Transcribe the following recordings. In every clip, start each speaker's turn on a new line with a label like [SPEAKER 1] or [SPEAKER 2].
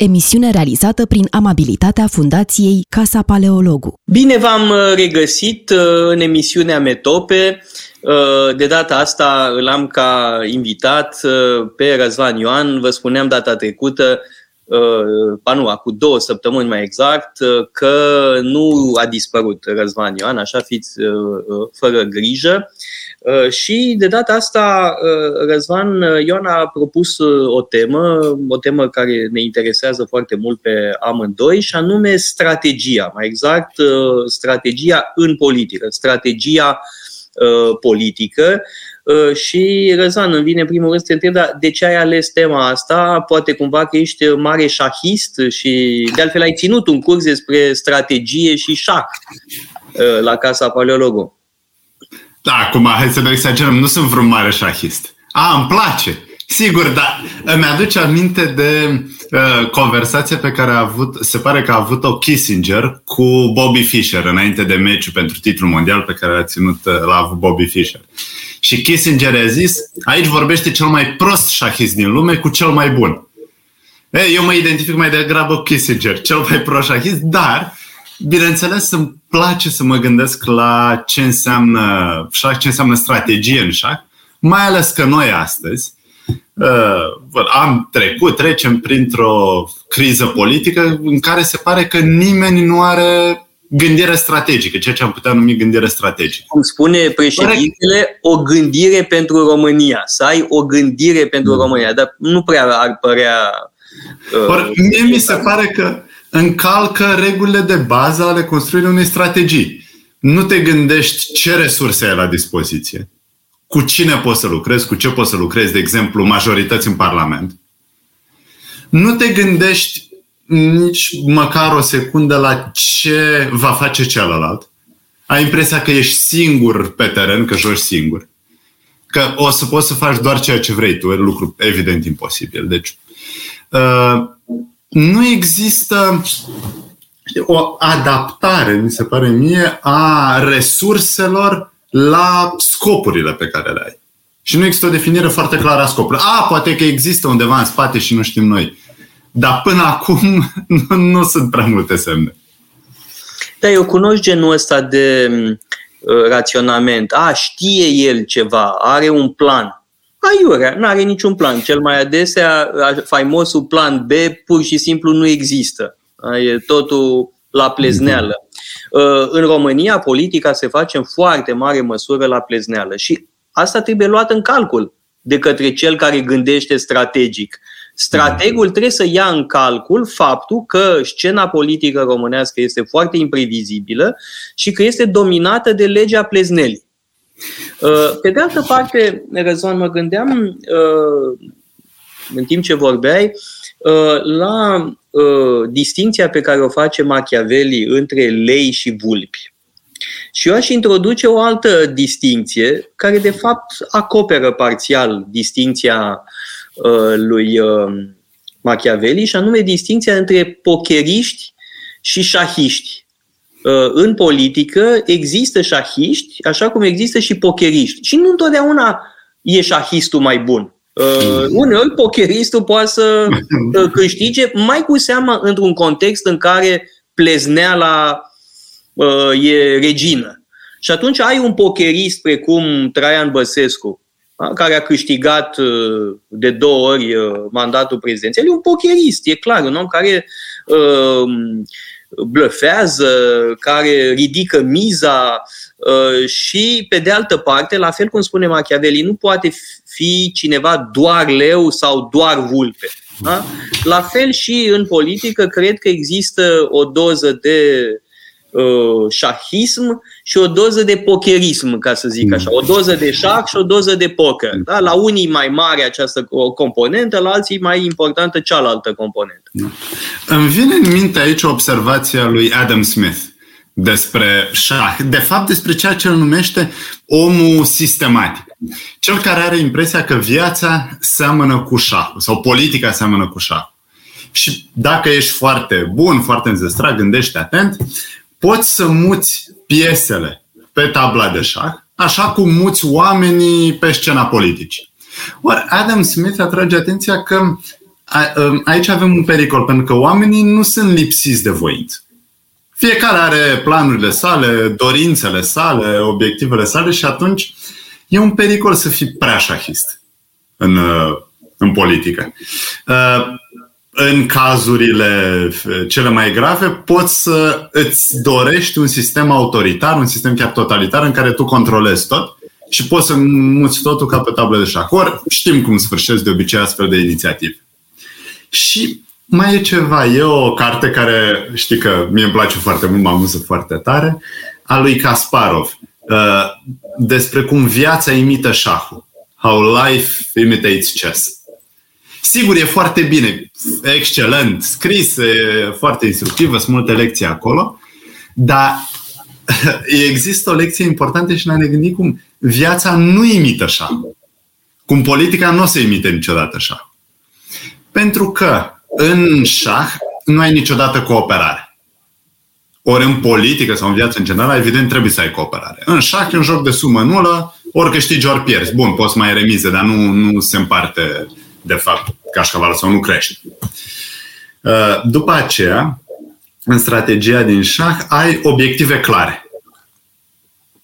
[SPEAKER 1] emisiune realizată prin amabilitatea Fundației Casa Paleologu.
[SPEAKER 2] Bine v-am uh, regăsit uh, în emisiunea Metope. Uh, de data asta îl am ca invitat pe Răzvan Ioan. Vă spuneam data trecută, pa nu, cu două săptămâni mai exact, că nu a dispărut Răzvan Ioan, așa fiți fără grijă. Uh, și de data asta uh, Răzvan uh, Ioan a propus o temă, o temă care ne interesează foarte mult pe amândoi și anume strategia, mai exact strategia în politică, strategia politică. Și Răzvan, îmi vine primul rând să te întreb, dar de ce ai ales tema asta? Poate cumva că ești mare șahist și de altfel ai ținut un curs despre strategie și șah la Casa Paleologu.
[SPEAKER 3] Da, acum, hai să nu exagerăm, nu sunt vreun mare șahist. A, îmi place. Sigur, dar îmi aduce aminte de uh, conversația pe care a avut, se pare că a avut-o Kissinger cu Bobby Fischer înainte de meciul pentru titlul mondial pe care l-a ținut, uh, l-a avut Bobby Fischer. Și Kissinger a zis, aici vorbește cel mai prost șahist din lume cu cel mai bun. Ei, eu mă identific mai degrabă cu Kissinger, cel mai prost șahist, dar Bineînțeles, îmi place să mă gândesc la ce înseamnă șah, ce înseamnă strategie în șah, mai ales că noi astăzi uh, am trecut, trecem printr-o criză politică în care se pare că nimeni nu are gândire strategică, ceea ce am putea numi gândire strategică.
[SPEAKER 2] Cum spune președintele, o gândire pentru România. Să ai o gândire pentru mm. România, dar nu prea ar părea...
[SPEAKER 3] Uh, Or, mie mi se pare că încalcă regulile de bază ale construirii unei strategii. Nu te gândești ce resurse ai la dispoziție, cu cine poți să lucrezi, cu ce poți să lucrezi, de exemplu, majorități în Parlament. Nu te gândești nici măcar o secundă la ce va face celălalt. Ai impresia că ești singur pe teren, că joci singur. Că o să poți să faci doar ceea ce vrei tu, e lucru evident imposibil. Deci, uh, nu există o adaptare, mi se pare mie, a resurselor la scopurile pe care le ai. Și nu există o definire foarte clară a scopurilor. A, poate că există undeva în spate și nu știm noi. Dar până acum nu, nu sunt prea multe semne.
[SPEAKER 2] Da, eu cunosc genul ăsta de uh, raționament. A, știe el ceva, are un plan. Aiurea, nu are niciun plan. Cel mai adesea, faimosul plan B pur și simplu nu există. E totul la plezneală. Uh, în România, politica se face în foarte mare măsură la plezneală și asta trebuie luat în calcul de către cel care gândește strategic. Strategul trebuie să ia în calcul faptul că scena politică românească este foarte imprevizibilă și că este dominată de legea pleznelii. Uh, pe de altă parte, Răzvan, mă gândeam uh, în timp ce vorbeai uh, la distinția pe care o face Machiavelli între lei și vulpi. Și eu aș introduce o altă distinție care de fapt acoperă parțial distinția lui Machiavelli și anume distinția între pocheriști și șahiști. Uh, în politică există șahiști, așa cum există și pokeriști. Și nu întotdeauna e șahistul mai bun. Uh, uneori pokeristul poate să uh, câștige mai cu seamă într-un context în care plezneala uh, e regină. Și atunci ai un pokerist precum Traian Băsescu, da, care a câștigat uh, de două ori uh, mandatul prezidențial, e un pokerist, e clar, un om care uh, blăfează, care ridică miza uh, și, pe de altă parte, la fel cum spune Machiavelli, nu poate fi cineva doar leu sau doar vulpe. Da? La fel și în politică, cred că există o doză de uh, șahism și o doză de pokerism, ca să zic așa. O doză de șah și o doză de poker. Da? La unii mai mare această componentă, la alții mai importantă cealaltă componentă. Da.
[SPEAKER 3] Îmi vine în minte aici observația lui Adam Smith despre șah, de fapt despre ceea ce îl numește omul sistematic. Cel care are impresia că viața seamănă cu șah sau politica seamănă cu șah. Și dacă ești foarte bun, foarte înzestrat, gândește atent, poți să muți piesele pe tabla de șah, așa cum muți oamenii pe scena politicii. Ori Adam Smith atrage atenția că um, aici avem un pericol, pentru că oamenii nu sunt lipsiți de voință. Fiecare are planurile sale, dorințele sale, obiectivele sale și atunci e un pericol să fii prea șahist în, uh, în politică. Uh, în cazurile cele mai grave, poți să îți dorești un sistem autoritar, un sistem chiar totalitar, în care tu controlezi tot și poți să muți totul ca pe tablă de șah. Ori știm cum sfârșesc de obicei astfel de inițiative. Și mai e ceva. E o carte care, știi că mie îmi place foarte mult, mă amuză foarte tare, a lui Kasparov, uh, despre cum viața imită șahul. How life imitates chess. Sigur, e foarte bine, excelent, scris, e foarte instructivă, sunt multe lecții acolo, dar există o lecție importantă și ne gândit cum viața nu imită șahul. Cum politica nu o să imite niciodată șahul. Pentru că în șah nu ai niciodată cooperare. Ori în politică sau în viață în general, evident, trebuie să ai cooperare. În șah e un joc de sumă nulă, ori câștigi, ori pierzi. Bun, poți mai remize, dar nu, nu se împarte, de fapt, cașcaval sau nu crești. Uh, după aceea, în strategia din șah, ai obiective clare.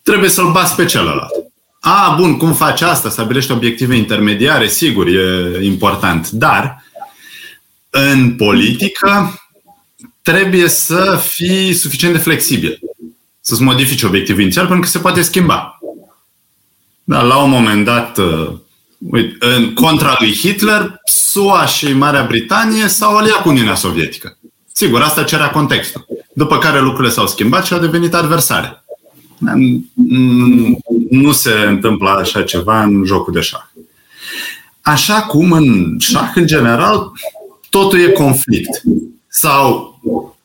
[SPEAKER 3] Trebuie să-l bați pe celălalt. A, bun, cum faci asta? Stabilești obiective intermediare? Sigur, e important. Dar în politică trebuie să fii suficient de flexibil. Să-ți modifici obiectivul inițial pentru că se poate schimba. Da, la un moment dat, uh, uite, în contra lui Hitler, SUA și Marea Britanie s-au aliat cu Uniunea Sovietică. Sigur, asta cerea contextul. După care lucrurile s-au schimbat și au devenit adversare. Nu se întâmplă așa ceva în jocul de șah. Așa cum în șah, în general, totul e conflict. Sau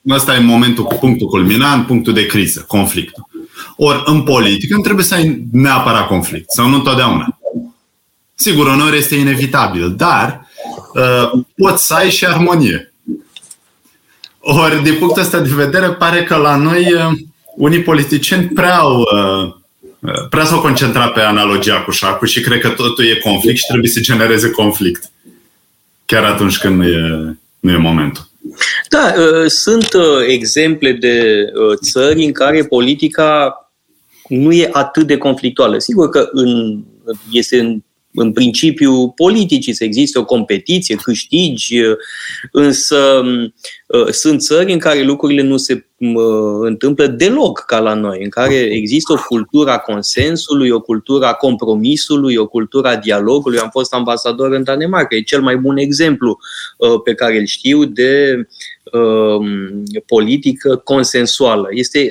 [SPEAKER 3] ăsta e momentul, punctul culminant, punctul de criză, conflictul. Ori în politică nu trebuie să ai neapărat conflict, sau nu întotdeauna. Sigur, uneori este inevitabil, dar uh, poți să ai și armonie. Ori, din punctul ăsta de vedere, pare că la noi uh, unii politicieni prea au uh, uh prea s-au concentrat pe analogia cu șacul și cred că totul e conflict și trebuie să genereze conflict chiar atunci când nu e, nu e momentul.
[SPEAKER 2] Da, uh, sunt uh, exemple de uh, țări în care politica nu e atât de conflictuală. Sigur că în, este în în principiu politicii, să existe o competiție, câștigi, însă sunt țări în care lucrurile nu se întâmplă deloc ca la noi, în care există o cultură a consensului, o cultură a compromisului, o cultură a dialogului. Am fost ambasador în Danemarca, e cel mai bun exemplu pe care îl știu de Um, politică consensuală. Este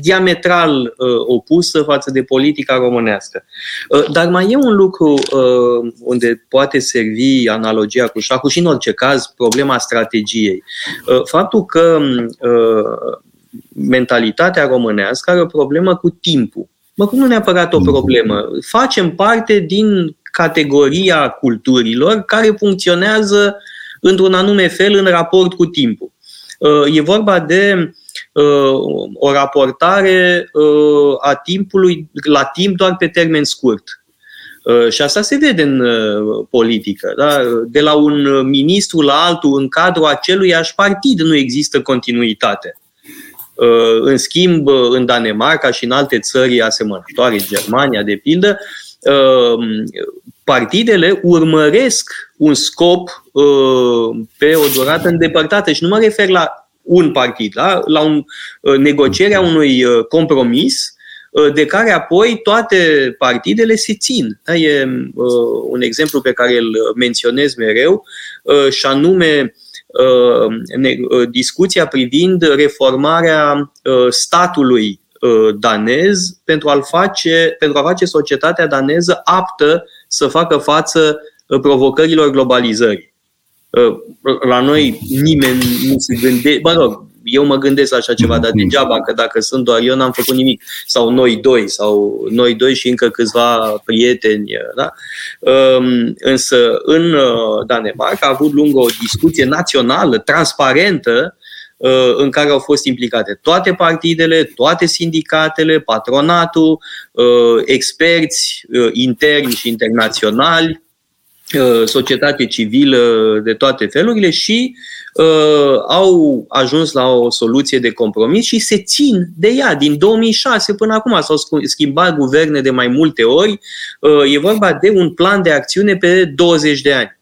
[SPEAKER 2] diametral uh, opusă față de politica românească. Uh, dar mai e un lucru uh, unde poate servi analogia cu șahul și în orice caz problema strategiei. Faptul că mentalitatea românească are o problemă cu timpul. Mă, nu neapărat o problemă. Facem parte din categoria culturilor care funcționează uh, într-un anume fel în raport cu timpul. Uh, e vorba de uh, o raportare uh, a timpului la timp doar pe termen scurt. Și asta se vede în politică. Da? De la un ministru la altul, în cadrul aceluiași partid, nu există continuitate. În schimb, în Danemarca și în alte țări asemănătoare, Germania, de pildă, partidele urmăresc un scop uh, pe o durată îndepărtată și nu mă refer la un partid, la, la un, uh, negocierea unui uh, compromis uh, de care apoi toate partidele se țin. Da? E uh, un exemplu pe care îl menționez mereu uh, și anume uh, ne, uh, discuția privind reformarea uh, statului uh, danez pentru a, face, pentru a face societatea daneză aptă să facă față uh, provocărilor globalizării. Uh, la noi nimeni nu se gândește, mă rog, eu mă gândesc la așa ceva, dar degeaba că dacă sunt doar eu n-am făcut nimic. Sau noi doi, sau noi doi și încă câțiva prieteni. Da? Um, însă în uh, Danemarca a avut lungă o discuție națională, transparentă, Uh, în care au fost implicate toate partidele, toate sindicatele, patronatul, uh, experți uh, interni și internaționali, uh, societate civilă de toate felurile și uh, au ajuns la o soluție de compromis și se țin de ea. Din 2006 până acum s-au schimbat guverne de mai multe ori. Uh, e vorba de un plan de acțiune pe 20 de ani.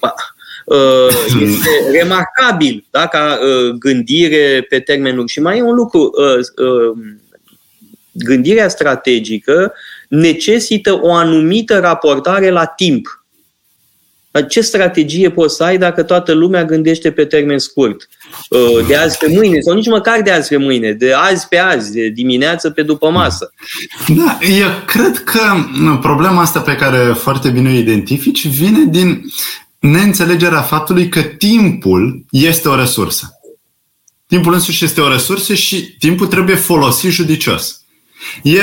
[SPEAKER 2] Uh, este remarcabil da, ca uh, gândire pe termen lung. Și mai e un lucru, uh, gândirea strategică necesită o anumită raportare la timp. Ce strategie poți să ai dacă toată lumea gândește pe termen scurt? De azi pe mâine, sau nici măcar de azi pe mâine, de azi pe azi, de dimineață pe după masă.
[SPEAKER 3] Da, eu cred că problema asta pe care foarte bine o identifici vine din neînțelegerea faptului că timpul este o resursă. Timpul însuși este o resursă și timpul trebuie folosit judicios. E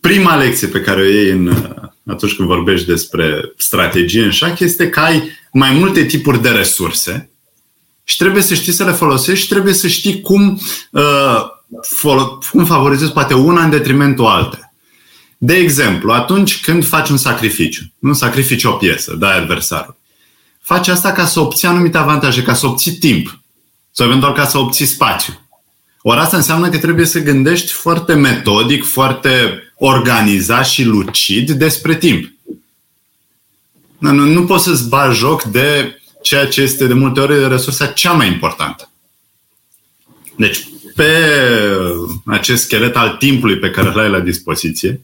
[SPEAKER 3] prima lecție pe care o iei în, atunci când vorbești despre strategie în șah este că ai mai multe tipuri de resurse și trebuie să știi să le folosești și trebuie să știi cum, uh, cum favorizezi poate una în detrimentul altă. De exemplu, atunci când faci un sacrificiu, nu sacrifici o piesă, dai adversarul, faci asta ca să obții anumite avantaje, ca să obții timp sau eventual ca să obții spațiu. Ori asta înseamnă că trebuie să gândești foarte metodic, foarte organizat și lucid despre timp. Nu, nu, nu poți să-ți bagi joc de ceea ce este de multe ori resursa cea mai importantă. Deci, pe acest schelet al timpului pe care îl ai la dispoziție,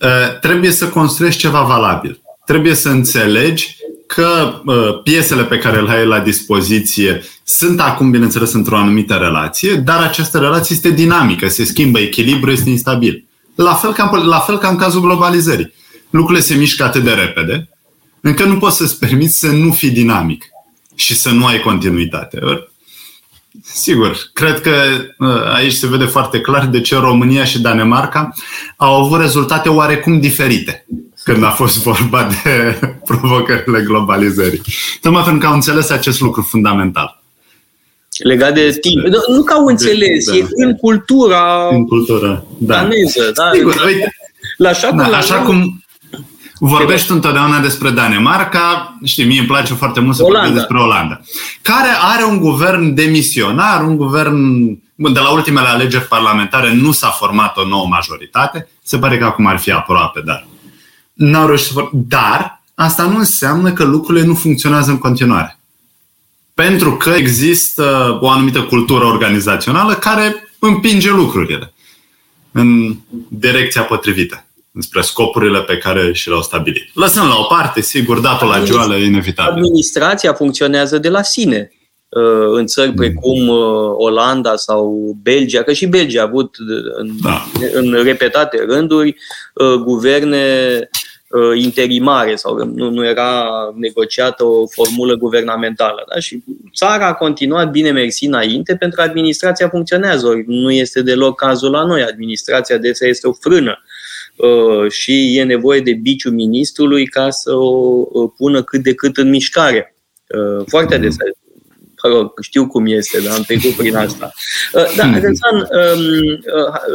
[SPEAKER 3] ă, trebuie să construiești ceva valabil. Trebuie să înțelegi că uh, piesele pe care le ai la dispoziție sunt acum, bineînțeles, într-o anumită relație, dar această relație este dinamică, se schimbă, echilibru este instabil. La fel ca, la fel ca în cazul globalizării. Lucrurile se mișcă atât de repede, încă nu poți să-ți permiți să nu fii dinamic și să nu ai continuitate. Sigur, cred că uh, aici se vede foarte clar de ce România și Danemarca au avut rezultate oarecum diferite când a fost vorba de provocările globalizării. Tocmai pentru că au înțeles acest lucru fundamental.
[SPEAKER 2] Legat de timp. Nu, nu că au înțeles, de, da. e în cultura,
[SPEAKER 3] în cultura da.
[SPEAKER 2] daneză. Da?
[SPEAKER 3] Sigur, uite,
[SPEAKER 2] la așa,
[SPEAKER 3] da, la așa cum vorbești întotdeauna despre Danemarca, știi, mie îmi place foarte mult să vorbesc despre Olanda, care are un guvern demisionar, un guvern de la ultimele alegeri parlamentare nu s-a format o nouă majoritate, se pare că acum ar fi aproape, dar n-au reușit să vor... Dar asta nu înseamnă că lucrurile nu funcționează în continuare. Pentru că există o anumită cultură organizațională care împinge lucrurile în direcția potrivită spre scopurile pe care și le-au stabilit. Lăsând la o parte, sigur, datul la joală e inevitabil.
[SPEAKER 2] Administrația funcționează de la sine uh, în țări mm. precum uh, Olanda sau Belgia, că și Belgia a avut în, da. în repetate rânduri uh, guverne uh, interimare sau nu, nu era negociată o formulă guvernamentală. Da? Și țara a continuat bine mersi înainte pentru că administrația funcționează. Ori nu este deloc cazul la noi. Administrația adesea este o frână uh, și e nevoie de biciul ministrului ca să o pună cât de cât în mișcare. Uh, foarte adesea mă rog, știu cum este, dar am trecut prin asta. Uh, da, Răzvan, um,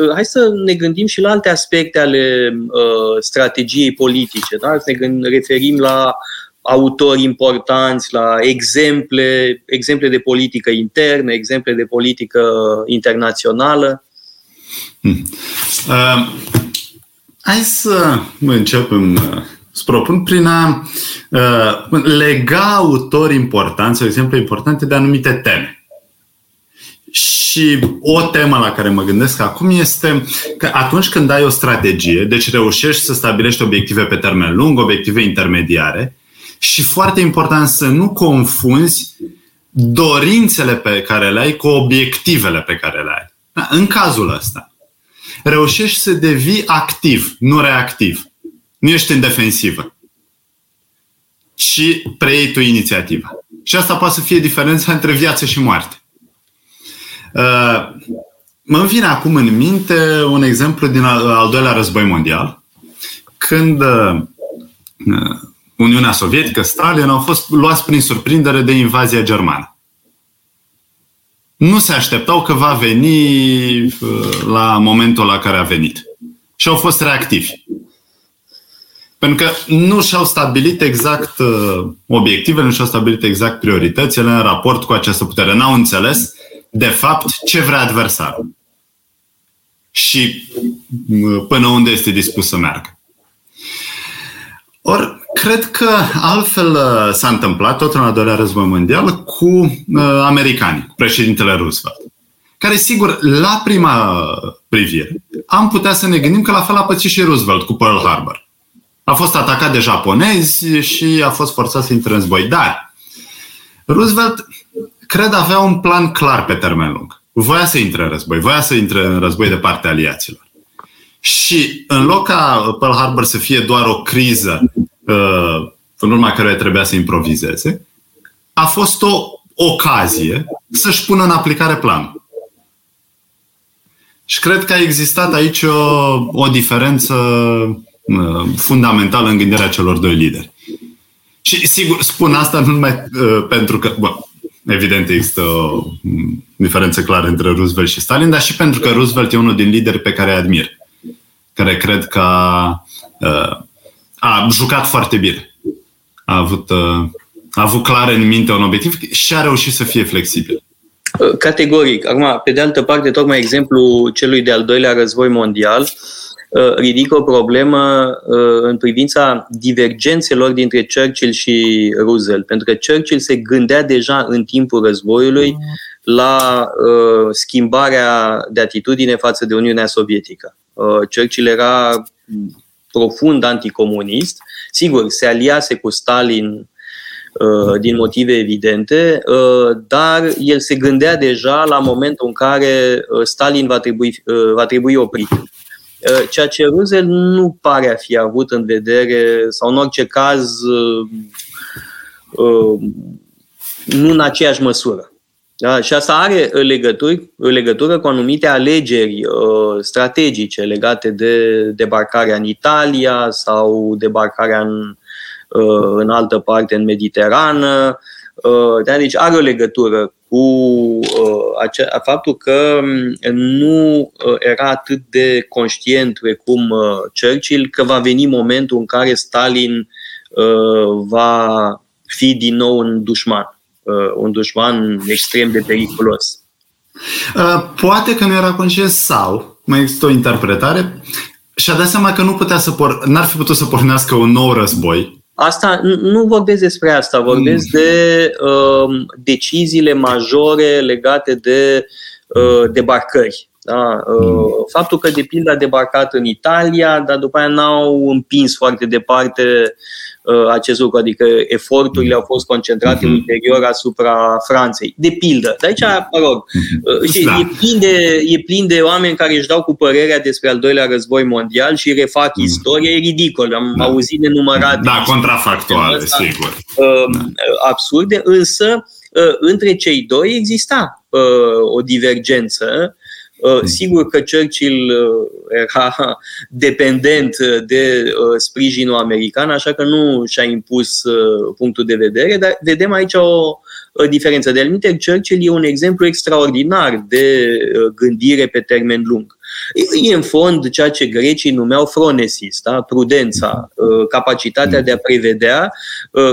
[SPEAKER 2] uh, hai să ne gândim și la alte aspecte ale uh, strategiei politice. Da? Să ne referim la autori importanți, la exemple, exemple de politică internă, exemple de politică internațională. Hmm.
[SPEAKER 3] Uh, hai să începem Îți propun prin a uh, lega autori importanți sau exemple importante de anumite teme. Și o temă la care mă gândesc acum este că atunci când ai o strategie, deci reușești să stabilești obiective pe termen lung, obiective intermediare, și foarte important să nu confunzi dorințele pe care le ai cu obiectivele pe care le ai. Da, în cazul ăsta, reușești să devii activ, nu reactiv. Nu ești în defensivă. Și preiei tu inițiativa. Și asta poate să fie diferența între viață și moarte. Uh, mă vine acum în minte un exemplu din al, al doilea război mondial, când uh, Uniunea Sovietică, Stalin, au fost luați prin surprindere de invazia germană. Nu se așteptau că va veni uh, la momentul la care a venit. Și au fost reactivi. Pentru că nu și-au stabilit exact uh, obiectivele, nu și-au stabilit exact prioritățile în raport cu această putere. N-au înțeles, de fapt, ce vrea adversarul. Și uh, până unde este dispus să meargă. Ori, cred că altfel uh, s-a întâmplat, tot în al doilea război mondial, cu uh, americanii, cu președintele Roosevelt. Care, sigur, la prima privire, am putea să ne gândim că la fel a pățit și Roosevelt cu Pearl Harbor. A fost atacat de japonezi și a fost forțat să intre în război. Dar Roosevelt, cred, avea un plan clar pe termen lung. Voia să intre în război, voia să intre în război de partea aliaților. Și în loc ca Pearl Harbor să fie doar o criză uh, în urma căruia trebuia să improvizeze, a fost o ocazie să-și pună în aplicare planul. Și cred că a existat aici o, o diferență uh, fundamentală în gândirea celor doi lideri. Și sigur, spun asta nu numai uh, pentru că, bă, evident există o diferență clară între Roosevelt și Stalin, dar și pentru că Roosevelt e unul din lideri pe care îi admir care cred că a, a jucat foarte bine. A avut, a avut clar în minte un obiectiv și a reușit să fie flexibil.
[SPEAKER 2] Categoric. Acum, pe de altă parte, tocmai exemplu celui de-al doilea război mondial ridică o problemă în privința divergențelor dintre Churchill și Roosevelt. Pentru că Churchill se gândea deja în timpul războiului la schimbarea de atitudine față de Uniunea Sovietică. Uh, Churchill era profund anticomunist. Sigur, se aliase cu Stalin uh, din motive evidente, uh, dar el se gândea deja la momentul în care Stalin va trebui, va trebui oprit. Ceea ce Roosevelt nu pare a fi avut în vedere, sau în orice caz, nu în aceeași măsură. Da? Și asta are legături, legătură cu anumite alegeri uh, strategice legate de debarcarea în Italia sau debarcarea în, uh, în altă parte, în Mediterană. Uh, da? Deci are o legătură cu uh, acea, faptul că nu uh, era atât de conștient precum uh, Churchill că va veni momentul în care Stalin uh, va fi din nou un dușman. Uh, un dușman extrem de periculos.
[SPEAKER 3] Uh, poate că nu era conștient sau mai există o interpretare și-a dat seama că nu putea să por- n-ar fi putut să pornească un nou război.
[SPEAKER 2] Asta, nu vorbesc despre asta, vorbesc mm. de uh, deciziile majore legate de uh, debarcări. Da? Uh, mm. Faptul că, de pildă, a debarcat în Italia, dar după aia n-au împins foarte departe Uh, acest lucru, adică eforturile au fost concentrate în interior asupra Franței. De pildă. De aici, mă rog, uh, da. e, plin de, e plin de oameni care își dau cu părerea despre al doilea război mondial și refac mm. istoria. E ridicol. Am da. auzit nenumărate.
[SPEAKER 3] Da, contrafactuale, sigur.
[SPEAKER 2] Uh, da. Absurde, însă între cei doi exista o divergență Uh, hmm. Sigur că Churchill uh, era dependent de uh, sprijinul american, așa că nu și-a impus punctul de vedere, dar vedem aici o diferență. De alminte, Churchill e un exemplu extraordinar de gândire pe termen lung. E în fond ceea ce grecii numeau phronesis, da? prudența, capacitatea hmm. de a prevedea,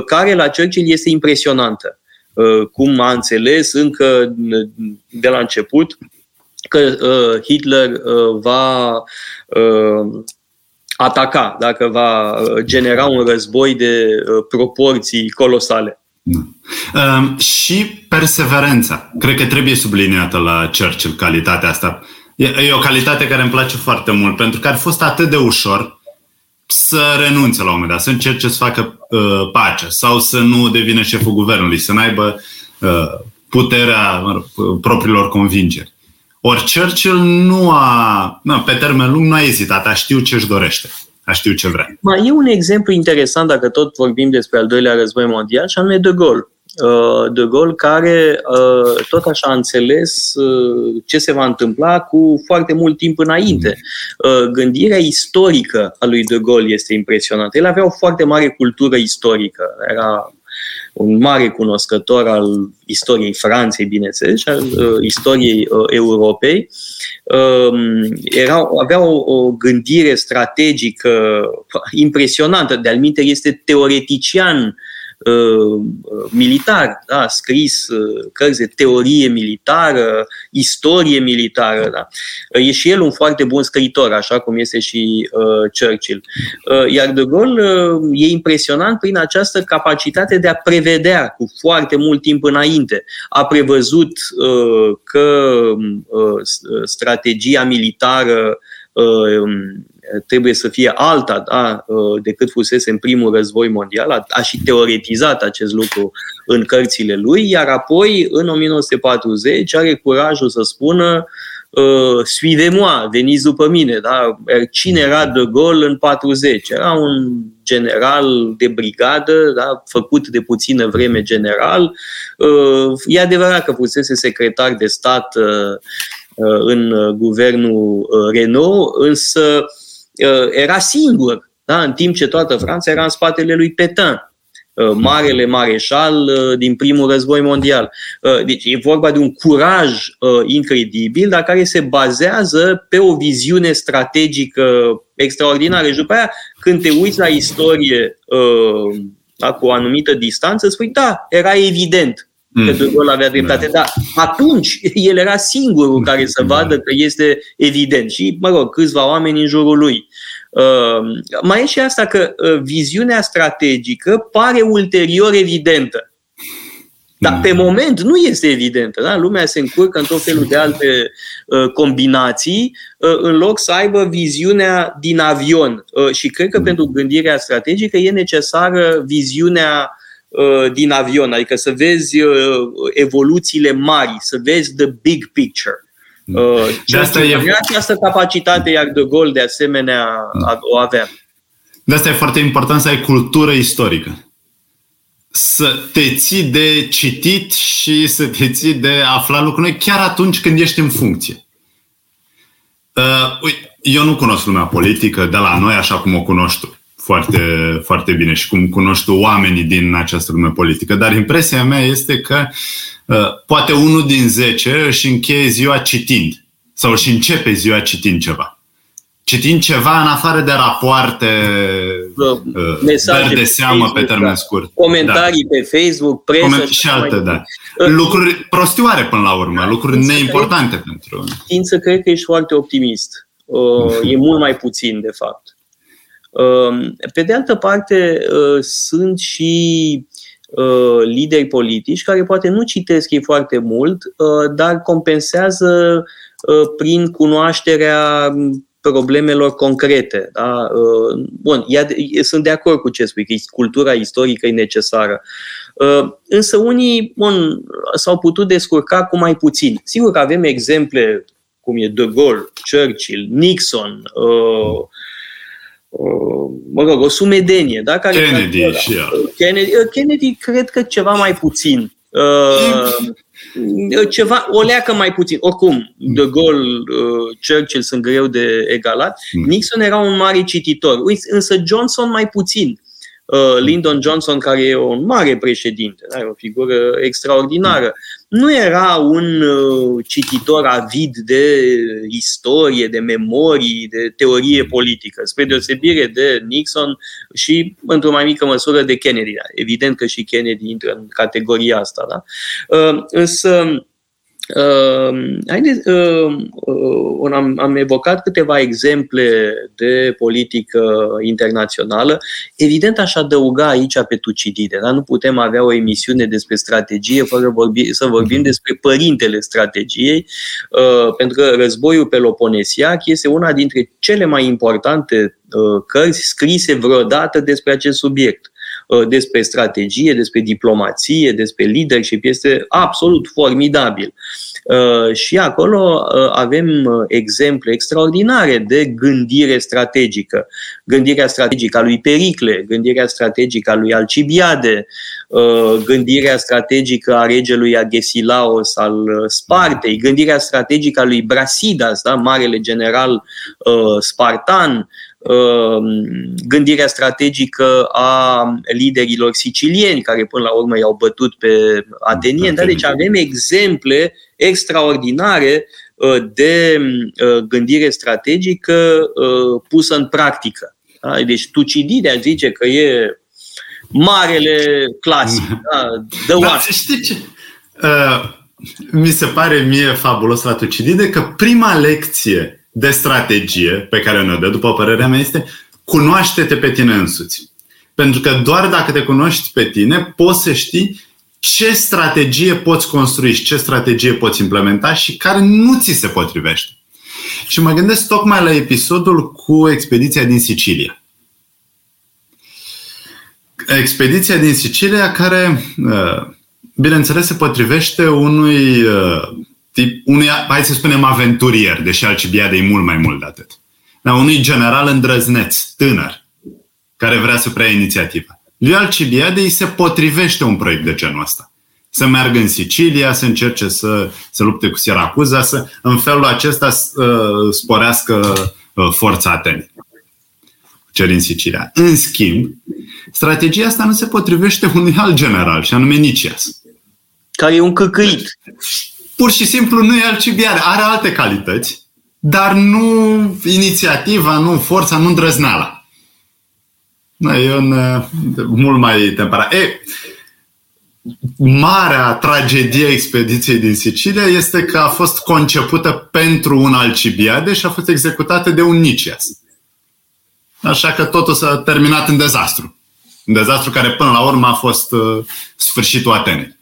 [SPEAKER 2] care la Churchill este impresionantă. Cum a înțeles încă de la început, că uh, Hitler uh, va uh, ataca, dacă va uh, genera un război de uh, proporții colosale.
[SPEAKER 3] Uh, și perseverența. Cred că trebuie subliniată la Churchill calitatea asta. E, e o calitate care îmi place foarte mult, pentru că ar fost atât de ușor să renunțe la un moment dat, să încerce să facă uh, pace sau să nu devină șeful guvernului, să n-aibă uh, puterea uh, propriilor convingeri. Ori Churchill nu a, nu, pe termen lung nu a ezitat, a știu ce își dorește, a știu ce vrea.
[SPEAKER 2] Mai e un exemplu interesant, dacă tot vorbim despre al doilea război mondial, și anume De Gaulle. Uh, de Gaulle care uh, tot așa a înțeles uh, ce se va întâmpla cu foarte mult timp înainte. Gândirea istorică a lui De Gaulle este impresionantă. El avea o foarte mare cultură istorică. Era un mare cunoscător al istoriei Franței, bineînțeles, și al istoriei Europei, um, era, avea o, o gândire strategică impresionantă. De-al este teoretician Uh, militar, da, scris uh, cărți de teorie militară, istorie militară. Da. Uh, e și el un foarte bun scriitor, așa cum este și uh, Churchill. Uh, iar De Gaulle uh, e impresionant prin această capacitate de a prevedea cu foarte mult timp înainte. A prevăzut uh, că uh, strategia militară uh, trebuie să fie alta da, uh, decât fusese în primul război mondial. A, a și teoretizat acest lucru în cărțile lui, iar apoi, în 1940, are curajul să spună uh, suivez-moi, veniți după mine. Da? Cine era de gol în 40? Era un general de brigadă, da? făcut de puțină vreme general. Uh, e adevărat că fusese secretar de stat uh, uh în guvernul uh, Renault, însă Uh, era singur, da? în timp ce toată Franța era în spatele lui Petain, uh, marele mareșal uh, din primul război mondial. Deci e vorba de un curaj incredibil, dar care se bazează pe o viziune strategică extraordinară. Și după aia, când te uiți la istorie da, cu o anumită distanță, spui, da, era evident că mm. De Gaulle avea dreptate, da. dar atunci el era singurul care să mm. vadă că este evident și, mă rog, câțiva oameni în jurul lui. Uh, mai e și asta că uh, viziunea strategică pare ulterior evidentă. Dar mm. pe moment nu este evidentă. Da? Lumea se încurcă în tot felul de alte uh, combinații uh, în loc să aibă viziunea din avion. Uh, și cred că mm. pentru gândirea strategică e necesară viziunea Uh, din avion, adică să vezi uh, evoluțiile mari, să vezi the big picture. Uh, de asta e... această capacitate, iar de gol de asemenea o avea.
[SPEAKER 3] De asta e foarte important să ai cultură istorică. Să te ții de citit și să te ții de afla lucruri chiar atunci când ești în funcție. Uh, eu nu cunosc lumea politică de la noi așa cum o cunoști tu foarte, foarte bine și cum cunoști oamenii din această lume politică. Dar impresia mea este că uh, poate unul din zece își încheie ziua citind sau își începe ziua citind ceva. Citind ceva în afară de rapoarte uh, Mesaje de seamă pe termen da. scurt.
[SPEAKER 2] Comentarii da. pe Facebook, presă Coment-
[SPEAKER 3] și alte, da. Lucruri prostioare până la urmă, lucruri neimportante cred, pentru...
[SPEAKER 2] Tind să cred că ești foarte optimist. Uh, e mult mai puțin, de fapt. Um, pe de altă parte, uh, sunt și uh, lideri politici care poate nu citesc ei foarte mult, uh, dar compensează prin cunoașterea problemelor concrete. Da? Bun, sunt de acord cu ce spui, că cultura istorică e necesară. Însă unii bun, s-au putut descurca cu mai puțin. Sigur că avem exemple cum e De Gaulle, Churchill, Nixon, Uh, mă rog, o sumedenie. Da?
[SPEAKER 3] Care Kennedy da. și
[SPEAKER 2] Kennedy, uh, Kennedy cred că ceva mai puțin. Uh, ceva, o leacă mai puțin. Oricum, De Gaulle, uh, Churchill sunt greu de egalat. Mm. Nixon era un mare cititor, însă Johnson mai puțin. Uh, Lyndon Johnson, care e un mare președinte, da? o figură extraordinară, nu era un uh, cititor avid de istorie, de memorii, de teorie politică, spre deosebire de Nixon și, într-o mai mică măsură, de Kennedy. Da? Evident că și Kennedy intră în categoria asta. Da? Uh, însă, Uh, haideți, uh, uh, am, am evocat câteva exemple de politică internațională. Evident, aș adăuga aici pe Tucidide. Da? Nu putem avea o emisiune despre strategie fără vorbi, să vorbim despre părintele strategiei, uh, pentru că războiul peloponesiac este una dintre cele mai importante uh, cărți scrise vreodată despre acest subiect uh, despre strategie, despre diplomație, despre leadership, este absolut formidabil. Uh, și acolo uh, avem uh, exemple extraordinare de gândire strategică. Gândirea strategică a lui Pericle, gândirea strategică a lui Alcibiade, gândirea strategică a regelui Agesilaos al Spartei, gândirea strategică a lui Brasidas, da, marele general spartan, gândirea strategică a liderilor sicilieni, care până la urmă i-au bătut pe atenieni. Da? Deci avem exemple extraordinare de gândire strategică pusă în practică. Da? Deci Tucidide zice că e marele clasic. Da,
[SPEAKER 3] da, da știi ce? Uh, mi se pare mie fabulos la Tucidide că prima lecție de strategie pe care ne dă, după părerea mea, este cunoaște-te pe tine însuți. Pentru că doar dacă te cunoști pe tine, poți să știi ce strategie poți construi și ce strategie poți implementa și care nu ți se potrivește. Și mă gândesc tocmai la episodul cu expediția din Sicilia expediția din Sicilia care, uh, bineînțeles, se potrivește unui uh, tip, unui, hai să spunem, aventurier, deși Alcibiade e mult mai mult de atât. La unui general îndrăzneț, tânăr, care vrea să preia inițiativa. Lui Alcibiade îi se potrivește un proiect de genul ăsta. Să meargă în Sicilia, să încerce să se lupte cu Siracuza, să în felul acesta să uh, sporească forța Atenei cer în Sicilia. În schimb, strategia asta nu se potrivește unui alt general, și anume Nicias.
[SPEAKER 2] Care e un căcăit.
[SPEAKER 3] Pur și simplu nu e Alcibiade. Are alte calități, dar nu inițiativa, nu forța, nu îndrăzneala. Da, e un uh, mult mai temperat. E, marea tragedie a expediției din Sicilia este că a fost concepută pentru un Alcibiade și a fost executată de un Nicias. Așa că totul s-a terminat în dezastru. Un dezastru care până la urmă a fost uh, sfârșitul Atenei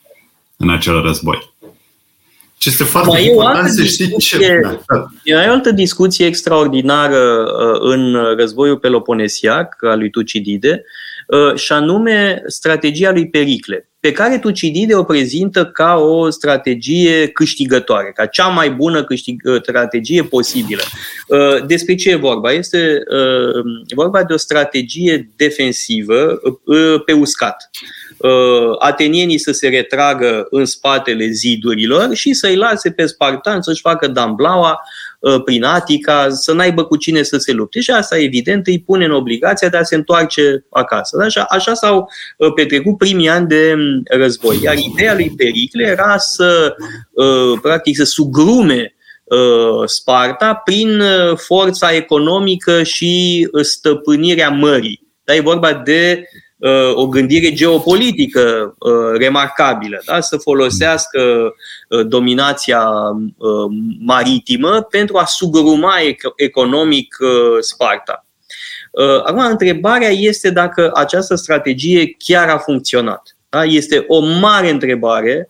[SPEAKER 3] în acel război. Ce este foarte mai important să știi ce... Da,
[SPEAKER 2] da. E o altă discuție extraordinară uh, în războiul Peloponesiac al lui Tucidide, uh, și anume strategia lui Pericle pe care Tucidide o prezintă ca o strategie câștigătoare, ca cea mai bună câștig- ă, strategie posibilă. Ă, despre ce e vorba? Este ă, vorba de o strategie defensivă pe uscat. Atenienii să se retragă în spatele zidurilor și să-i lase pe spartani să-și facă damblaua Uh, prin Atica, să n-aibă cu cine să se lupte. Și asta, evident, îi pune în obligația de a se întoarce acasă. Așa, așa s-au uh, petrecut primii ani de mm, război. Iar ideea lui Pericle era să, uh, practic, să sugrume Sparta prin forța economică și stăpânirea mării. Dar e vorba de Uh, o gândire geopolitică uh, remarcabilă, da? să folosească uh, dominația maritimă pentru a sugruma economic Sparta. Acum, întrebarea este dacă această strategie chiar a funcționat. Da? Este o mare întrebare.